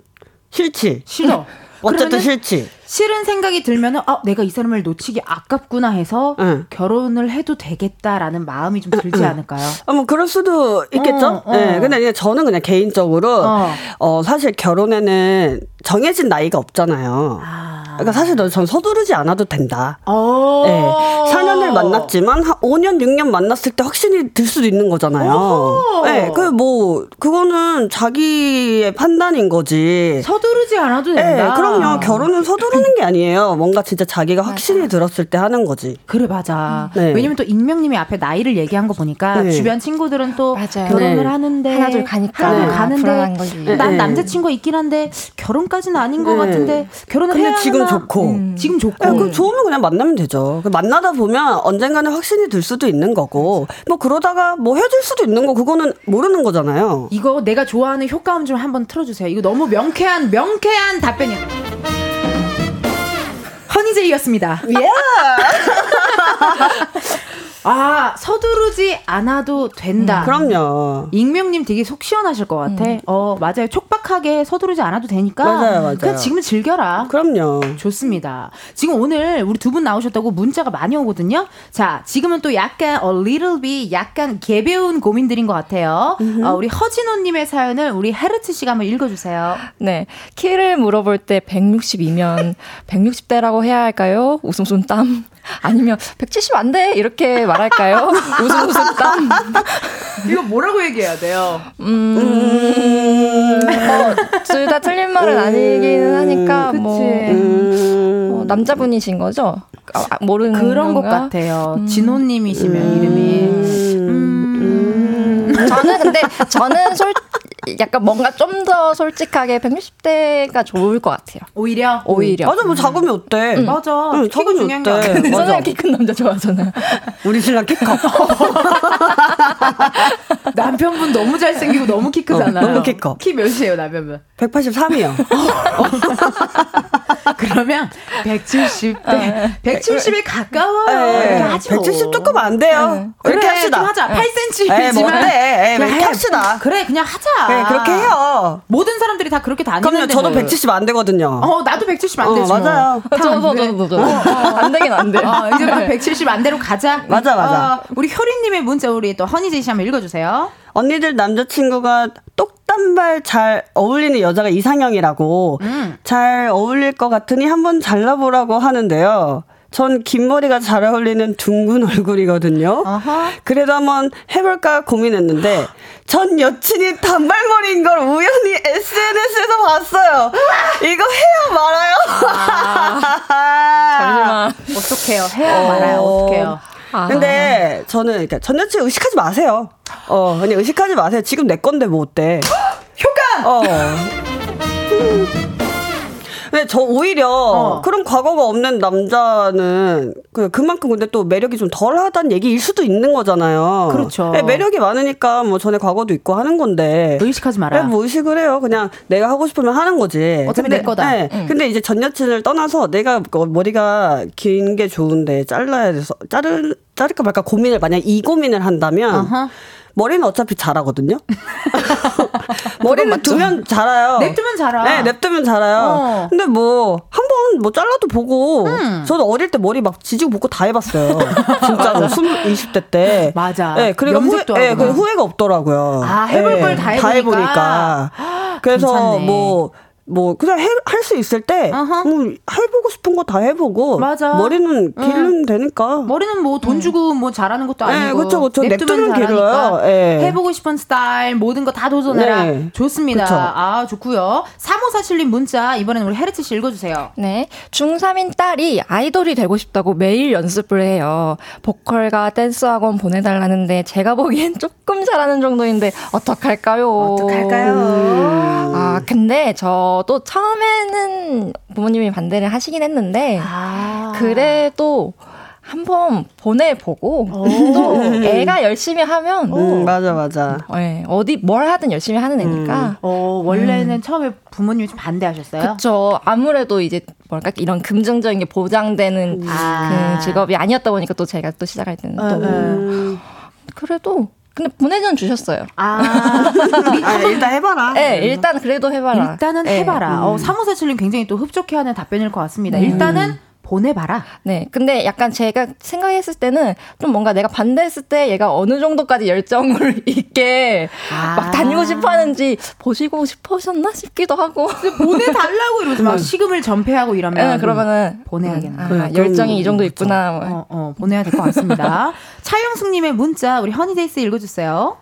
싫지. 싫어. [LAUGHS] 어쨌든 그러면은 싫지. 싫은 생각이 들면은 아 내가 이 사람을 놓치기 아깝구나 해서 응. 결혼을 해도 되겠다라는 마음이 좀 들지 않을까요? 아, 뭐 그럴 수도 있겠죠. 어, 어. 네, 근데 그냥 저는 그냥 개인적으로 어. 어. 사실 결혼에는 정해진 나이가 없잖아요. 아. 그러니까 사실 전 서두르지 않아도 된다. 어. 네. 4년을 만났지만 한 5년, 6년 만났을 때 확신이 들 수도 있는 거잖아요. 네, 그뭐 그거는 자기의 판단인 거지. 서두르지 않아도 네, 된다. 그럼요. 결혼은 서두르 는 게 아니에요. 뭔가 진짜 자기가 확신이 들었을 때 하는 거지. 그래 맞아. 네. 왜냐면 또 익명님이 앞에 나이를 얘기한 거 보니까 네. 주변 친구들은 또 맞아요. 결혼을 네. 하는데 하나둘 가니까 하나둘 네. 가는데. 난 네. 남자친구 있긴 한데 결혼까지는 아닌 것 네. 같은데 결혼을 근데 해야 지금 하나? 좋고. 음. 지금 좋고. 네, 그럼 좋으면 그냥 만나면 되죠. 그 만나다 보면 언젠가는 확신이 들 수도 있는 거고, 뭐 그러다가 뭐 헤어질 수도 있는 거, 그거는 모르는 거잖아요. 이거 내가 좋아하는 효과음 좀 한번 틀어주세요. 이거 너무 명쾌한 명쾌한 답변이에 요. 허니제이였습니다. 예! 아 서두르지 않아도 된다. 음, 그럼요. 익명님 되게 속 시원하실 것 같아. 어 맞아요. 촉박하게 서두르지 않아도 되니까. 맞아요, 맞아요. 그냥 지금 즐겨라. 그럼요. 좋습니다. 지금 오늘 우리 두 분 나오셨다고 문자가 많이 오거든요. 자, 지금은 또 약간 a little bit 약간 개배운 고민들인 것 같아요. 어, 우리 허진호님의 사연을 우리 헤르트 씨가 한번 읽어주세요. 네. 키를 물어볼 때 162면 160대라고 해야 할까요? 웃음 웃음 땀. 아니면 170 안 돼. 이렇게 말할까요? 웃음 웃음 땀. 이거 뭐라고 얘기해야 돼요? 음. 둘다 틀린 말은 아니기는 하니까 뭐 음. 어, 남자분이신 거죠? 아, 아, 모르는 그런 것 건가? 같아요. 진호님이시면 이름이. 음. 저는 근데 저는 솔 약간 뭔가 좀 더 솔직하게 160대가 좋을 것 같아요. 오히려? 오히려. 맞아, 뭐 작으면 어때? 맞아. 응, 키가 작으면 중요한 게 어때? [LAUGHS] 아니야. 맞아. 선생님 키큰 남자 좋아하잖아요. 우리 신랑 키 커. [LAUGHS] 남편분 너무 잘생기고 너무 키 크잖아요. 어, 너무 키 커. 키 몇이에요, 남편분? 183이요. [LAUGHS] 그러면 170대, 170에 가까워요. 이렇게 하죠. 170 조금 안 돼요. 그래, 이렇게 합시다. 좀 하자. 8cm. 에이, 뭐 어때? 에이, 이렇게 합시다. 그래, 그냥 하자. 네, 그렇게 해요. 모든 사람들이 다 그렇게 다니는데. 그럼요, 저도 뭘. 170 안 되거든요. 어, 나도 170안 어, 되지. 뭐. 맞아요. 다안 저도 돼. 저도 저도 [LAUGHS] 안 되긴 안 돼. 어, 이제부터 170 안대로 가자. 맞아, 맞아. 어, 우리 효리님의 문자 우리 또 허니제이 씨 한번 읽어주세요. 언니들 남자친구가 똑단발 잘 어울리는 여자가 이상형이라고 음. 잘 어울릴 것 같으니 한번 잘라보라고 하는데요. 전 긴 머리가 잘 어울리는 둥근 얼굴이거든요. 어허. 그래도 한번 해볼까 고민했는데 전 여친이 단발머리인 걸 우연히 SNS에서 봤어요. 이거 해야 말아요. 잠시만. 어떡해요? 해야 말아요. 어떡해요? 아. 근데 저는 그러니까 전 여친 의식하지 마세요. 어, 그냥 의식하지 마세요. 지금 내 건데 뭐 어때? 효과. 어. 근데 저 오히려 어. 그런 과거가 없는 남자는 그 그만큼 근데 또 매력이 좀 덜하다는 얘기일 수도 있는 거잖아요. 그렇죠. 네, 매력이 많으니까 뭐 전에 과거도 있고 하는 건데. 의식하지 마라. 네, 뭐 의식을 해요. 그냥 내가 하고 싶으면 하는 거지. 어차피 내 거다. 네, 근데 이제 전 여친을 떠나서 내가 그 머리가 긴 게 좋은데 잘라야 돼서 자를 자를까 말까 고민을 만약 이 고민을 한다면 어허. 머리는 어차피 자라거든요. [LAUGHS] 머리는 두면 자라요. 냅두면 자라. 네, 냅두면 자라요. 어. 근데 뭐 한 번 뭐 잘라도 보고 음. 저도 어릴 때 머리 막 지지고 볶고 다 해봤어요. 진짜로 [LAUGHS] 20, 20대 때. 맞아. 네, 그리고 후회, 네. 그 후회가 없더라고요. 아, 해볼 걸다 해보니까. 해보니까. 그래서 괜찮네. 뭐. 뭐 그냥 할 수 있을 때. 뭐 해보고 싶은 거 다 해보고 맞아. 머리는 기르면 되니까 머리는 뭐 돈 주고 뭐 잘하는 것도 네, 아니고 그쵸, 그쵸. 냅두면 길어요. 예. 해보고 싶은 스타일 모든 거 다 도전해라 네. 좋습니다 그쵸. 아 좋고요 3547님 문자 이번에는 우리 헤르츠 씨 읽어주세요 네. 중3인 딸이 아이돌이 되고 싶다고 매일 연습을 해요. 보컬과 댄스 학원 보내달라는데 제가 보기엔 [LAUGHS] 조금 잘하는 정도인데 어떡할까요? 어떡할까요? 아, 근데 저도 처음에는 부모님이 반대를 하시긴 했는데 아 그래도 한번 보내보고 또 애가 열심히 하면 음, 맞아 맞아 예, 어디 뭘 하든 열심히 하는 애니까 어, 원래는 처음에 부모님이 좀 반대하셨어요? 그쵸. 아무래도 이제 뭐랄까 이런 금전적인 게 보장되는 아. 그 직업이 아니었다 보니까 또 제가 또 시작할 때는 어, 또 음. 그래도 근데 보내전 주셨어요. 아, [LAUGHS] 아, 일단 해봐라 네, 일단 그래도 해봐라. 일단은 네. 해봐라. 어, 3547님 굉장히 또 흡족해하는 답변일 것 같습니다. 일단은 보내봐라. 네, 근데 약간 제가 생각했을 때는 좀 뭔가 내가 반대했을 때 얘가 어느 정도까지 열정을 [LAUGHS] 있게 아. 막 다니고 싶어 하는지 보시고 싶으셨나 싶기도 하고. 보내달라고 이러면서 막 식음을 전폐하고 이러면 네, 그러면은 보내야겠네. 아, 그래, 열정이 그럼 이 정도 그쵸. 있구나. 뭐. 어, 어, 보내야 될 것 같습니다. [LAUGHS] 차영숙님의 문자 우리 허니제이 씨 읽어주세요.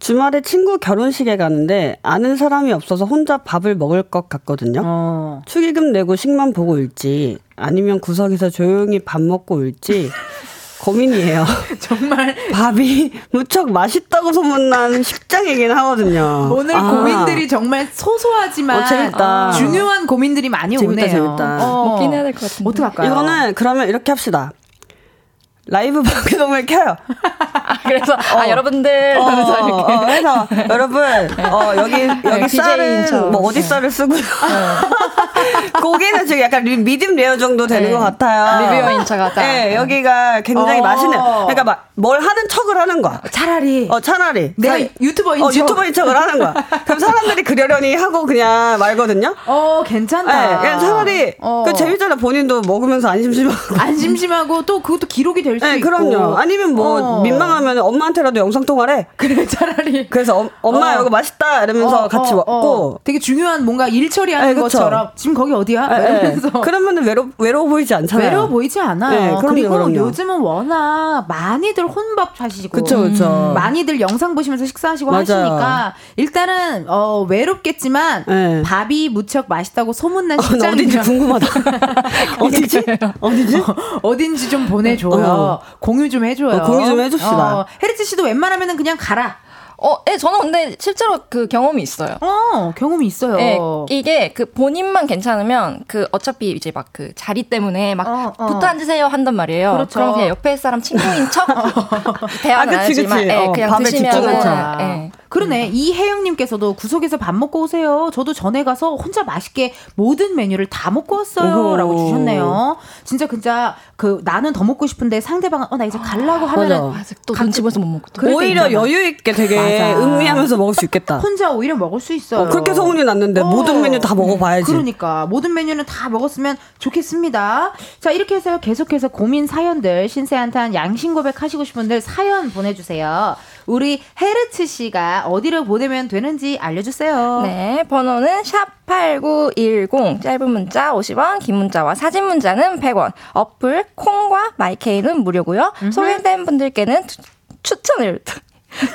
주말에 친구 결혼식에 가는데 아는 사람이 없어서 혼자 밥을 먹을 것 같거든요. 어. 축의금 내고 식만 보고 올지 아니면 구석에서 조용히 밥 먹고 올지 [LAUGHS] 고민이에요. 정말 밥이 무척 맛있다고 소문난 식장이긴 하거든요. 오늘 아. 고민들이 정말 소소하지만 어, 재밌다. 중요한 고민들이 많이 재밌다, 오네요. 재밌다. 어. 먹긴 해야 될 것 같은데. 어떡할까요? 이거는 그러면 이렇게 합시다. 라이브 방송을 켜요. 그래서 아 여러분들 어, 하면서 이렇게. 어, 해서 여러분 어, 여기 여기 네, 쌀은 DJ인 뭐 어디 쌀을 쓰고요. [LAUGHS] 고기는 지금 약간 리- medium rare 정도 되는 네. 것 같아요. reviewer인 척 하자. 네, 여기가 굉장히 어. 맛있는. 그러니까 막 뭘 하는 척을 하는 거야. 차라리 어 차라리 내가 사- 유튜버인 어, 척. 유튜버인 척을 하는 거야. 그럼 사람들이 그러려니 하고 그냥 말거든요. 어 네, 괜찮다. 그냥 차라리 어. 그 재밌잖아. 본인도 먹으면서 안 심심하고. 안 심심하고 또 그것도 기록이 될수 네, 있고. 그럼요. 아니면 뭐 어. 민망하면 엄마한테라도 영상 통화를 해. 그래 차라리 그래서 엄, 엄마 어. 이거 맛있다 이러면서 어, 같이 어, 먹고. 어. 되게 중요한 뭔가 일 처리하는 네. 것처럼 지금 거기 어디야? 예, 예. 이러면서 그러면은 외로 외로워 보이지 않잖아요. 외로워 보이지 않아요. 네, 그럼요, 그리고 그럼요. 요즘은 워낙 많이들 혼밥 하시고 그쵸, 그쵸. 많이들 영상 보시면서 식사하시고 맞아요. 하시니까 일단은 어, 외롭겠지만 네. 밥이 무척 맛있다고 소문난 어, 나 어딘지 궁금하다. [LAUGHS] 어디지? 어디지? 어딘지 좀 보내줘요. 어. 공유 좀 해줘요. 어, 공유 좀 해줍시다. 어, 헤리츠 씨도 웬만하면은 그냥 가라. 어, 예, 저는 근데 실제로 그 경험이 있어요. 어, 경험이 있어요. 예, 이게 그 본인만 괜찮으면 그 어차피 이제 막 그 자리 때문에 막 어, 어. 붙어 앉으세요 한단 말이에요. 그렇죠. 럼 그냥 옆에 사람 친구인 척 [LAUGHS] 대화는 아, 안 그치, 하지만 그치. 예, 어, 그냥 밥에 드시면은 집중하자. 예. 그러네. 이혜영님께서도 구석에서 밥 먹고 오세요. 저도 전에 가서 혼자 맛있게 모든 메뉴를 다 먹고 왔어요. 라고 주셨네요. 진짜, 진짜, 그, 나는 더 먹고 싶은데 상대방은, 어, 나 이제 갈라고 하면은. 맞아. 또 눈치 보여서 못 먹고 오히려 있잖아. 여유 있게 되게 맞아. 음미하면서 먹을 수 있겠다. 혼자 오히려 먹을 수 있어요. 어, 그렇게 소문이 났는데 어. 모든 메뉴 다 먹어봐야지. 그러니까 모든 메뉴는 다 먹었으면 좋겠습니다. 자 이렇게 해서 계속해서 고민 사연들 신세한탄 양심 고백하시고 싶은 분들 사연 보내주세요. 우리 헤르츠 씨가 어디로 보내면 되는지 알려주세요. 네, 번호는 샵 8910 짧은 문자 50원, 긴 문자와 사진 문자는 100원. 어플 콩과 마이케이는 무료고요. 소개된 분들께는 추- 추천을 [LAUGHS]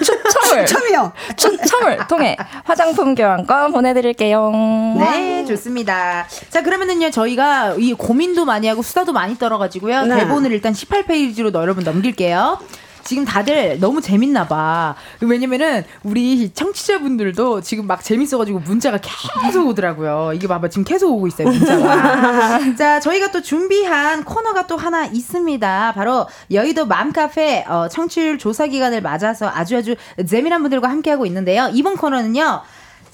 추첨을 참이요. 추첨을 통해 화장품 교환권 보내드릴게요. 네, 좋습니다. 자, 그러면은요, 저희가 이 고민도 많이 하고 수다도 많이 떨어가지고요. 네. 대본을 일단 18페이지로 여러분 넘길게요. 지금 다들 너무 재밌나 봐. 왜냐면은 우리 청취자분들도 지금 막 재밌어가지고 문자가 계속 오더라고요. 이게 봐봐 지금 계속 오고 있어요 문자가. [LAUGHS] 자 저희가 또 준비한 코너가 또 하나 있습니다. 바로 여의도 맘카페 어, 청취율 조사 기간을 맞아서 아주 아주 재미난 분들과 함께하고 있는데요. 이번 코너는요.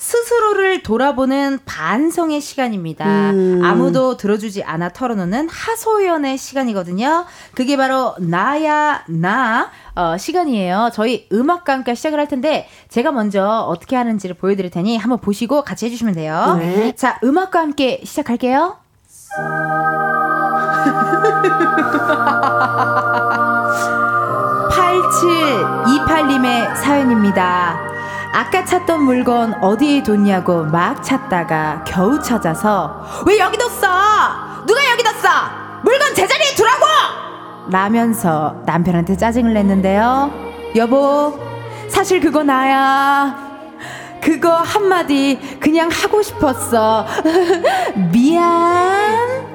스스로를 돌아보는 반성의 시간입니다. 아무도 들어주지 않아 털어놓는 하소연의 시간이거든요. 그게 바로 나야 나 어, 시간이에요. 저희 음악과 함께 시작을 할 텐데 제가 먼저 어떻게 하는지를 보여드릴 테니 한번 보시고 같이 해주시면 돼요. 네. 자, 음악과 함께 시작할게요. [LAUGHS] 8728님의 사연입니다. 아까 찾던 물건 어디에 뒀냐고 막 찾다가 겨우 찾아서 왜 여기 뒀어? 누가 여기 뒀어? 물건 제자리에 두라고! 라면서 남편한테 짜증을 냈는데요. 여보, 사실 그거 나야. 그거 한마디 그냥 하고 싶었어. [LAUGHS] 미안.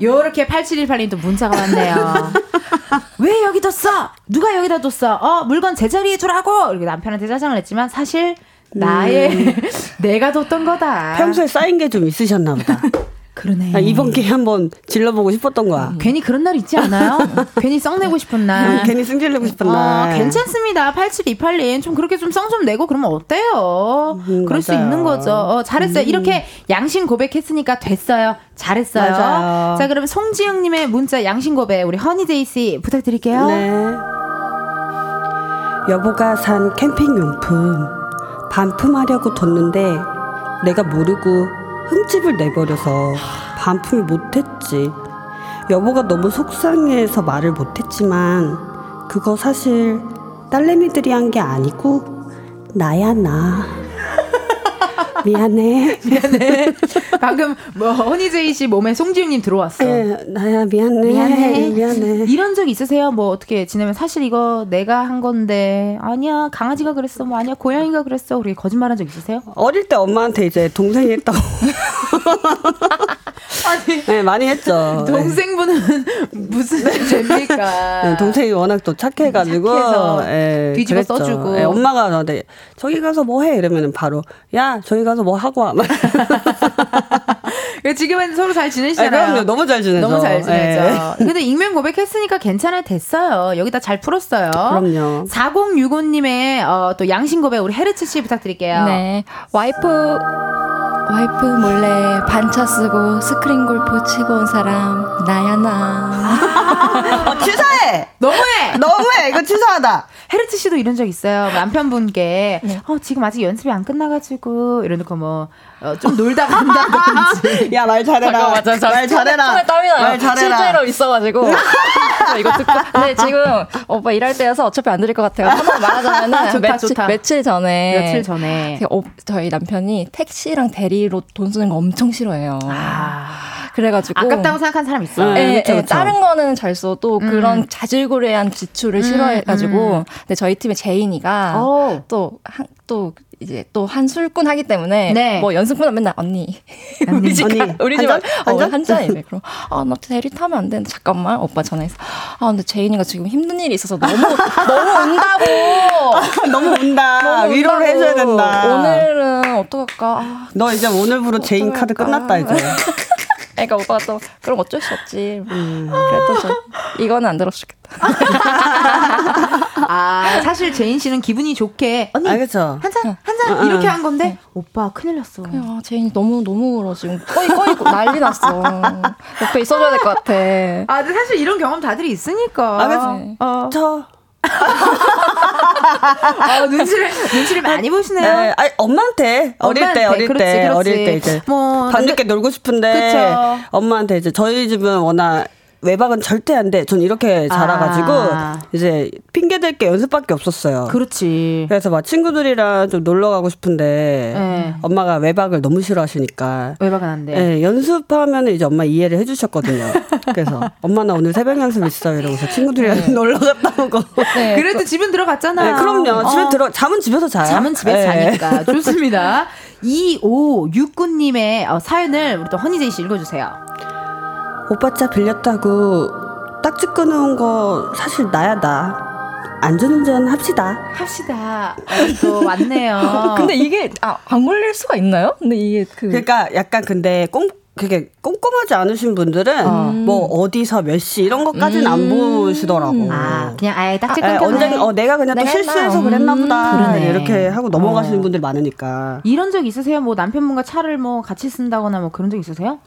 요렇게 8718님 또 문자가 왔네요. [LAUGHS] [LAUGHS] 왜 여기 뒀어? 누가 여기다 뒀어? 어, 물건 제자리에 두라고! 이렇게 남편한테 짜증을 냈지만 사실 나의 [LAUGHS] 내가 뒀던 거다. 평소에 쌓인 게 좀 있으셨나 보다. [LAUGHS] 그러네. 아, 이번 기회에 한번 질러보고 싶었던 거야. 괜히 그런 날 있지 않아요? [LAUGHS] 괜히 썩내고 싶은 날. 괜히 승질내고 싶은 어, 날. 괜찮습니다. 8728님. 좀 그렇게 좀 성 좀 내고 그러면 어때요? 음, 그럴 수 맞아요. 있는 거죠. 어, 잘했어요. 이렇게 양심 고백했으니까 됐어요. 잘했어요. 맞아요. 자, 그러면 송지영님의 문자 양심 고백 우리 허니제이 씨 부탁드릴게요. 네. 여보가 산 캠핑용품 반품하려고 뒀는데 내가 모르고 흠집을 내버려서 반품을 못했지. 여보가 너무 속상해서 말을 못했지만 그거 사실 딸내미들이 한 게 아니고 나야 나. 미안해. 방금 뭐 허니제이 씨 몸에 송지영님 들어왔어. 예, 나야 미안해. 미안해. 미안해. 이런 적 있으세요? 뭐 어떻게 지내면 사실 이거 내가 한 건데 아니야 강아지가 그랬어 뭐 아니야 고양이가 그랬어 그렇게 거짓말한 적 있으세요? 어릴 때 엄마한테 이제 동생이 했다고. [LAUGHS] 아니 네, 많이 했죠. [LAUGHS] 동생분은 [LAUGHS] 무슨 죄입니까? 네, 동생이 워낙 또 착해가지고 착해서 예, 뒤집어 그랬죠. 써주고. 예, 엄마가 저한테 저기 가서 뭐 해 이러면은 바로 야 저기 가서 뭐 하고 와. [LAUGHS] 지금은 서로 잘 아, 지내시잖아요. 그럼요 너무 잘 지내죠. 너무 잘 지내죠. 예. 근데 익명 고백했으니까 괜찮아 됐어요. 여기다 잘 풀었어요. 그럼요. 4065님의 어, 또 양심 고백 우리 헤르츠 씨 부탁드릴게요. 네. 와이프, 와이프 몰래 반차 쓰고 스크린 골프 치고 온 사람, 나야, 나. 어, 치사해. 너무해. 너무해 이거 치사하다. 헤르츠 씨도 이런 적 있어요. 남편분께 네. 어, 지금 아직 연습이 안 끝나가지고 이러놓고 뭐 좀 놀다 간다든지. [LAUGHS] 야 말 잘해라. 말 잘해라. 땀이 나요. 말 잘해라. 실제로 있어가지고. [LAUGHS] 저 이거 듣고. 근데 지금 오빠 일할 때여서 어차피 안 들을 것 같아요. 한번 말하자면은 [LAUGHS] 좋다, 며칠, 좋다. 며칠 전에. 며칠 전에. 그 어, 저희 남편이 택시랑 대리로 돈 쓰는 거 엄청 싫어해요. 아, 그래가지고. 아깝다고 생각한 사람 있어. 네. 예, 그쵸, 예, 그쵸. 다른 거는 잘 써도 음. 그런 자질구레한 지출을 싫어해가지고 근데 저희 팀의 제인이가 오. 또한또 이제 또 한 술꾼 하기 때문에 네. 뭐 연습꾼은 맨날 언니 언니. [LAUGHS] 우리 집 언니, 가- 우리 한집 잔? 한 어, 잔? 한 잔이래 그럼 아나 대리 타면 안 되는데 잠깐만 오빠 전화해서 아 근데 제인이가 지금 힘든 일이 있어서 너무 너무 운다고 [LAUGHS] 너무 운다. 너무 위로를 운다고. 해줘야 된다. 오늘은 어떡할까 아, 너 이제 오늘부로 제인 카드? 끝났다 이제. [LAUGHS] 그러니까 오빠가 또 그럼 어쩔 수 없지. 그랬던 적 이거는 안 들었겠다. [LAUGHS] 아, 사실 제인 씨는 기분이 좋게 언니 아, 그쵸. 한 잔, 한잔 이렇게 한 건데 오빠 큰일 났어. 아, 제인이 너무 너무 울어 지금 꺼이 꺼이 난리 났어. 옆에 있어줘야 될 것 같아. 아, 근데 사실 이런 경험 다들 있으니까. 아, 그쵸. 네. 어, 저. 아, 눈치를 눈치를 많이 보시네요. 네, 아니, 엄마한테 어릴 때 엄마한테, 어릴 그렇지, 때 그렇지. 어릴 때 이제 뭐, 밤늦게 놀고 싶은데 그쵸. 엄마한테 이제 저희 집은 워낙 외박은 절대 안 돼. 전 이렇게 자라가지고 아. 이제 핑계 댈 게 연습밖에 없었어요. 그렇지. 그래서 막 친구들이랑 좀 놀러 가고 싶은데 네. 엄마가 외박을 너무 싫어하시니까 외박은 안 돼. 네, 연습하면 이제 엄마 이해를 해주셨거든요. [LAUGHS] 그래서 엄마 나 오늘 새벽 연습 있어 이러고서 친구들이랑 [LAUGHS] 놀러 갔다 오고. 네. [LAUGHS] 그래도 집은 들어갔잖아. 네, 그럼요. 집에 어. 들어 잠은 집에서 자요. 잠은 집에서 네. 자니까. 좋습니다. 2569님의 어, 사연을 우리 또 허니제이 씨 읽어주세요. 오빠 차 빌렸다고 딱지 끊어온 거 사실 나야 나. 안전운전 합시다. 합시다. 어, 또 왔네요. [LAUGHS] 근데 이게 아, 안 걸릴 수가 있나요? 근데 이게 그 그러니까 약간 근데 꼼 그게 꼼꼼하지 않으신 분들은 뭐 어디서 몇 시 이런 것까지는 안 보시더라고. 아, 그냥 아예 딱지 아, 끊겨. 언제 어 내가 그냥 또 내가 실수해서 했나? 그랬나 보다. 그러네. 이렇게 하고 넘어가시는 어. 분들 많으니까. 이런 적 있으세요? 뭐 남편분과 차를 뭐 같이 쓴다거나 뭐 그런 적 있으세요?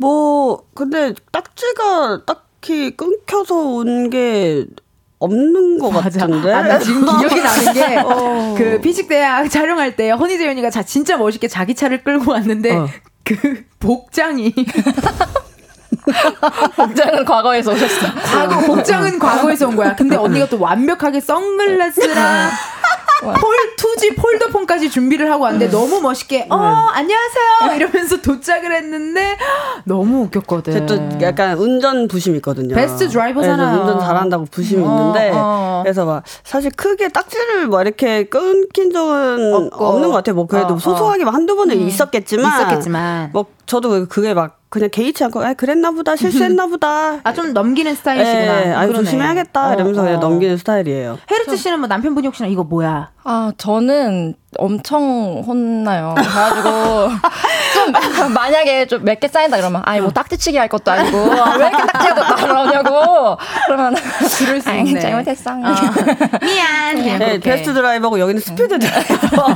뭐 근데 딱지가 딱히 끊겨서 온 게 없는 것 같은데. 아, 나 지금 [LAUGHS] 기억이 나는 게, 어. 그, 피식대학 촬영할 때, 허니제 언니가 자, 진짜 멋있게 자기 차를 끌고 왔는데, 어. 그, 복장이, [LAUGHS] 복장은 과거에서 오셨어. 과거, 복장은 과거에서 온 거야. 근데 언니가 또 완벽하게 선글라스랑, [LAUGHS] 폴, 투지 폴더폰까지 준비를 하고 왔는데, 너무 멋있게, 어, 안녕하세요! 이러면서 도착을 했는데, 너무 웃겼거든. 또 약간 운전 부심 있거든요. 베스트 드라이버잖아요. 그래서 운전 잘한다고 부심이 어, 있는데 어. 그래서 막 사실 크게 딱지를 뭐 이렇게 끊긴 적은 없고. 없는 것 같아요. 뭐 그래도 어, 어. 소소하게 막 한두 번은 있었겠지만 있었겠지만. 뭐 저도 그게 막 그냥 개의치 않고 아 그랬나 보다 실수했나 보다. [LAUGHS] 아, 좀 넘기는 스타일이시구나. 예, 아. 조심해야겠다 어, 이러면서 그냥 어. 넘기는 스타일이에요. 헤르트 씨는 뭐 남편분이 혹시나 이거 뭐야? 아, 저는 엄청 혼나요. 그래가지고, 좀, [LAUGHS] 만약에 좀 몇 개 쌓인다 그러면, 아니, 뭐 딱지치기 할 것도 아니고, 아, 왜 이렇게 딱지가 또 나오냐고. 그러면, 들을 수 있네. 잘못했어. [LAUGHS] 미안. 그냥 네. 베스트 드라이버고 여기는 스피드 드라이버.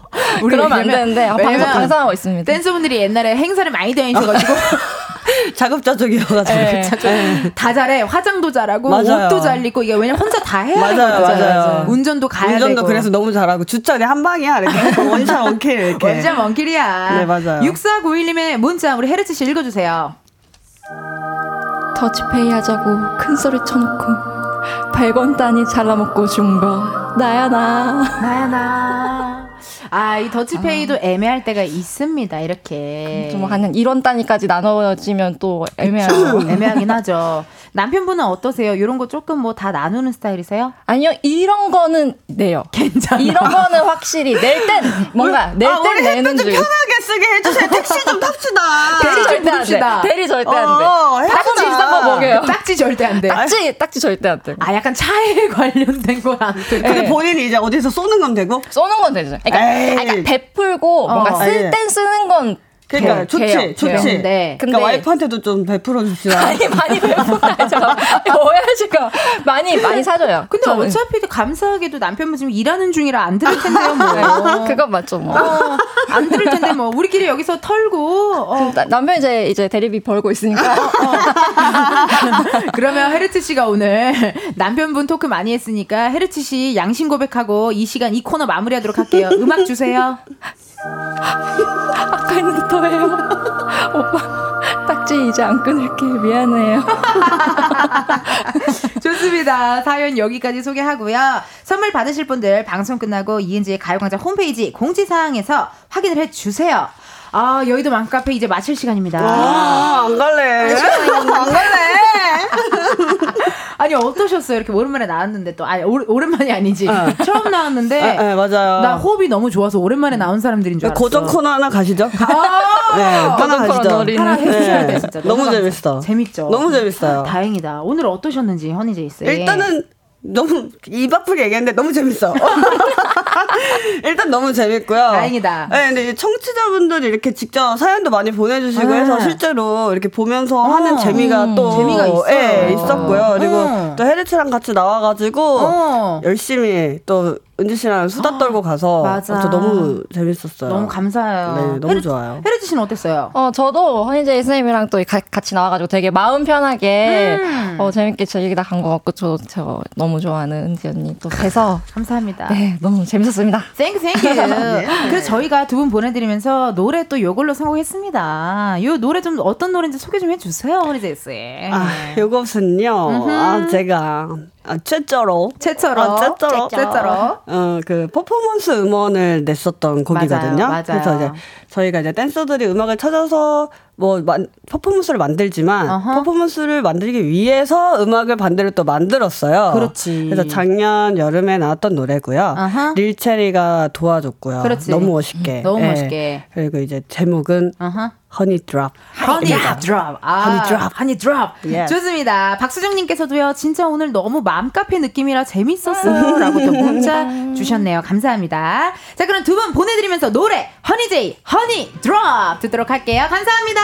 [LAUGHS] 우리 그러면 안 되는데, 아, 방송, 방송하고 있습니다. 댄서분들이 옛날에 행사를 많이 다니셔가지고 자급자족이어가지고. 네. 다 잘해 화장도 잘하고 맞아요. 옷도 잘 입고 이게 왜냐면 혼자 다 해야 맞아요. 맞아요. 운전도 가야 운전도 되고 그래서 너무 잘하고 주차는 한방 이야 이렇게 [LAUGHS] 원샷 원킬 이렇게. 완전 먼길이야. 네, 맞아요. 6491님의 문자 우리 헤르츠 씨 읽어주세요. 더치페이 하자고 큰 소리 쳐놓고 100원 단위 잘라먹고 준 거 나야 나 나야 나. 아, 이 더치페이도 애매할 때가 있습니다. 이렇게. 좀한 1원 단위까지 나눠지면 또 애매하죠 [LAUGHS] 애매하긴 하죠. 남편분은 어떠세요? 이런 거 조금 뭐 다 나누는 스타일이세요? 아니요 이런 거는 내요 괜찮아. 이런 거는 확실히 낼 땐 뭔가 낼 아, 땐 우리 내는 줄 편하게 쓰게 해주세요. 택시 좀 탑시다. [LAUGHS] 대리 절대 안. 돼. 대리 절대 어, 안 돼. 딱지 비싼 거 먹여요. 딱지 절대 안 돼. 딱지 딱지 절대 안 돼. 아, 약간 차에 [LAUGHS] 관련된 건안 돼. 근데 네. 본인이 이제 어디서 쏘는 건 되고. 쏘는 건 되죠. 그러니까, 에이. 아, 그러니까 베풀고 뭔가 어. 쓸땐 쓰는 건 그러니까 돼요. 좋지, 돼요. 좋지. 돼요. 근데- 그러니까 근데- 와이프한테도 좀 베풀어 줍시다. 많이 많이 베풀어야죠. 오해하시고 많이 많이 사줘요. 근데 저는. 어차피 감사하게도 남편분 지금 일하는 중이라 안 들을 텐데요, 뭐. 네, 그건 맞죠 뭐. 어, 안 들을 텐데 뭐 우리끼리 여기서 털고 어, 나- 남편 이제 이제 대리비 벌고 있으니까 [LAUGHS] 그러면 헤르츠 씨가 오늘 남편분 토크 많이 했으니까 헤르츠 씨 양심 고백하고 이 시간 이 코너 마무리하도록 할게요. 음악 주세요. 아까 했는데 더해요. 오빠 딱지 이제 안 끊을게 미안해요. [LAUGHS] 좋습니다. 사연 여기까지 소개하고요. 선물 받으실 분들 방송 끝나고 이은지의 가요광장 홈페이지 공지사항에서 확인을 해주세요. 아 여의도 맘카페 이제 마칠 시간입니다. 아, 안 갈래. 안 갈래. [LAUGHS] 아니 어떠셨어요? 이렇게 오랜만에 나왔는데 또 아니 오, 오랜만이 아니지 [LAUGHS] 처음 나왔는데 네, 네, 맞아요. 나 호흡이 너무 좋아서 오랜만에 나온 사람들인 줄 알았어. 고정 코너 하나 가시죠. 아~ [LAUGHS] 네, 하나 가시죠. 하나 해주셔야 돼 네, [LAUGHS] 진짜. 너무 감사- 재밌어. 재밌죠. 너무 재밌어요. 다행이다. 오늘 어떠셨는지 허니제이 씨. 일단은 너무 입 아프게 얘기했는데 너무 재밌어. [LAUGHS] 일단 너무 재밌고요. 다행이다. 네, 근데 이제 청취자분들이 이렇게 직접 사연도 많이 보내주시고 네. 해서 실제로 이렇게 보면서 어, 하는 재미가 또 재미가 있어요. 예, 있었고요. 그리고 어. 또 헤르츠랑 같이 나와가지고 어. 열심히 또 은지 씨랑 수다 떨고 가서 맞아. 저 너무 재밌었어요. 너무 감사해요. 네, 너무 좋아요. 헤르츠 씨는 어땠어요? 어, 저도 허니제이 선생님이랑 또 가- 같이 나와가지고 되게 마음 편하게 음. 어, 재밌게 즐기다 간 것 같고 저, 저 너무 좋아하는 은지 언니 또 뵈서 [LAUGHS] 감사합니다. 네, 너무 재밌었습니다. Thank you Thank you. [LAUGHS] 그래서 저희가 두 분 보내드리면서 노래 또 요걸로 선곡했습니다. 요 노래 좀 어떤 노래인지 소개 좀 해주세요, 허니제이 씨. 아, 요것은요. 아, 제가 아, 최초로 최초로. 아, 최초로. 최초로. 어, 그 퍼포먼스 음원을 냈었던 곡이거든요. 맞아요, 맞아요. 그래서 이제 저희가 이제 댄서들이 음악을 찾아서 뭐 만, 퍼포먼스를 만들지만 어허. 퍼포먼스를 만들기 위해서 음악을 반대로 또 만들었어요. 그렇지. 그래서 작년 여름에 나왔던 노래고요. 어허. 릴체리가 도와줬고요. 그렇지. 너무 멋있게. 너무 예. 멋있게. 그리고 이제 제목은 어허. Honey Drop. Honey Drop. 아, Honey Drop. Honey Drop. 좋습니다. 박수정 님께서도요, 진짜 오늘 너무 맘카페 느낌이라 재밌었어요. 라고 또 문자 주셨네요. 감사합니다. 자, 그럼 두 분 보내 드리면서 노래, 허니제이, 허니 드랍 듣도록 할게요. 감사합니다.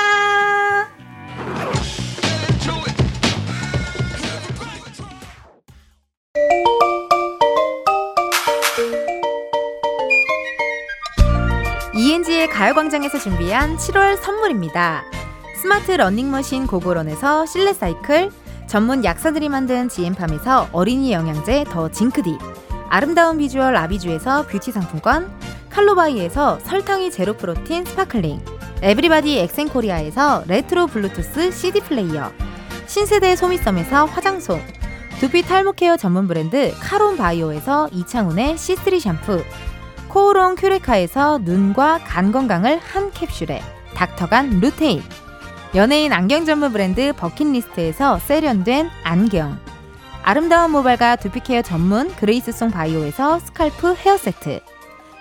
ENG의 가요광장에서 준비한 7월 선물입니다. 스마트 러닝머신 고고런에서 실내 사이클, 전문 약사들이 만든 지엠팜에서 어린이 영양제 더 징크디, 아름다운 비주얼 아비주에서 뷰티 상품권, 칼로바이에서 설탕이 제로 프로틴 sparkling, 에브리바디 엑센코리아에서 레트로 블루투스 CD 플레이어, 신세대 소미섬에서 화장솜, 두피 탈모 케어 전문 브랜드 카론 바이오에서 이창훈의 C3 샴푸, 코오롱 큐레카에서 눈과 간 건강을 한 캡슐에 닥터간 루테인 연예인 안경 전문 브랜드 버킷리스트에서 세련된 안경 아름다운 모발과 두피 케어 전문 그레이스송 바이오에서 scalp hair 세트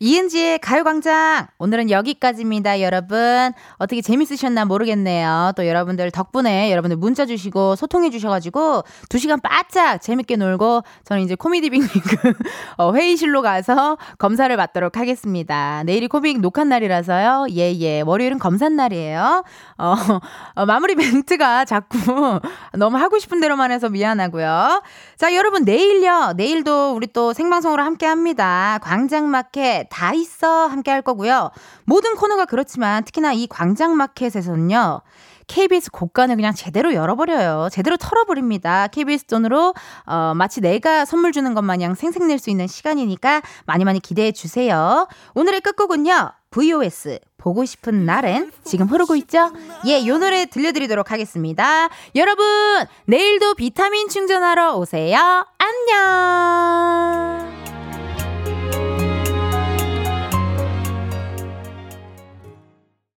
이은지의 가요광장. 오늘은 여기까지입니다 여러분. 어떻게 재밌으셨나 모르겠네요. 또 여러분들 덕분에 여러분들 문자 주시고 소통해 주셔가지고 두 시간 바짝 재밌게 놀고 저는 이제 코미디 빅리그 [LAUGHS] 어, 회의실로 가서 검사를 받도록 하겠습니다. 내일이 코믹 녹화 날이라서요. 예 예. 월요일은 검사 날이에요. 어, 어, 마무리 멘트가 자꾸 [LAUGHS] 너무 하고 싶은 대로만 해서 미안하고요. 자 여러분 내일요. 내일도 우리 또 생방송으로 함께 합니다. 광장마켓 다 있어 함께 할 거고요. 모든 코너가 그렇지만 특히나 이 광장마켓에서는요. KBS 곡간을 그냥 제대로 열어버려요. 제대로 털어버립니다. KBS 돈으로 어, 마치 내가 선물 주는 것 마냥 생색낼 수 있는 시간이니까 많이 많이 기대해 주세요. 오늘의 끝곡은요. VOS 보고 싶은 날엔 지금 흐르고 있죠? 예, 요 노래 들려드리도록 하겠습니다. 여러분 내일도 비타민 충전하러 오세요. 안녕.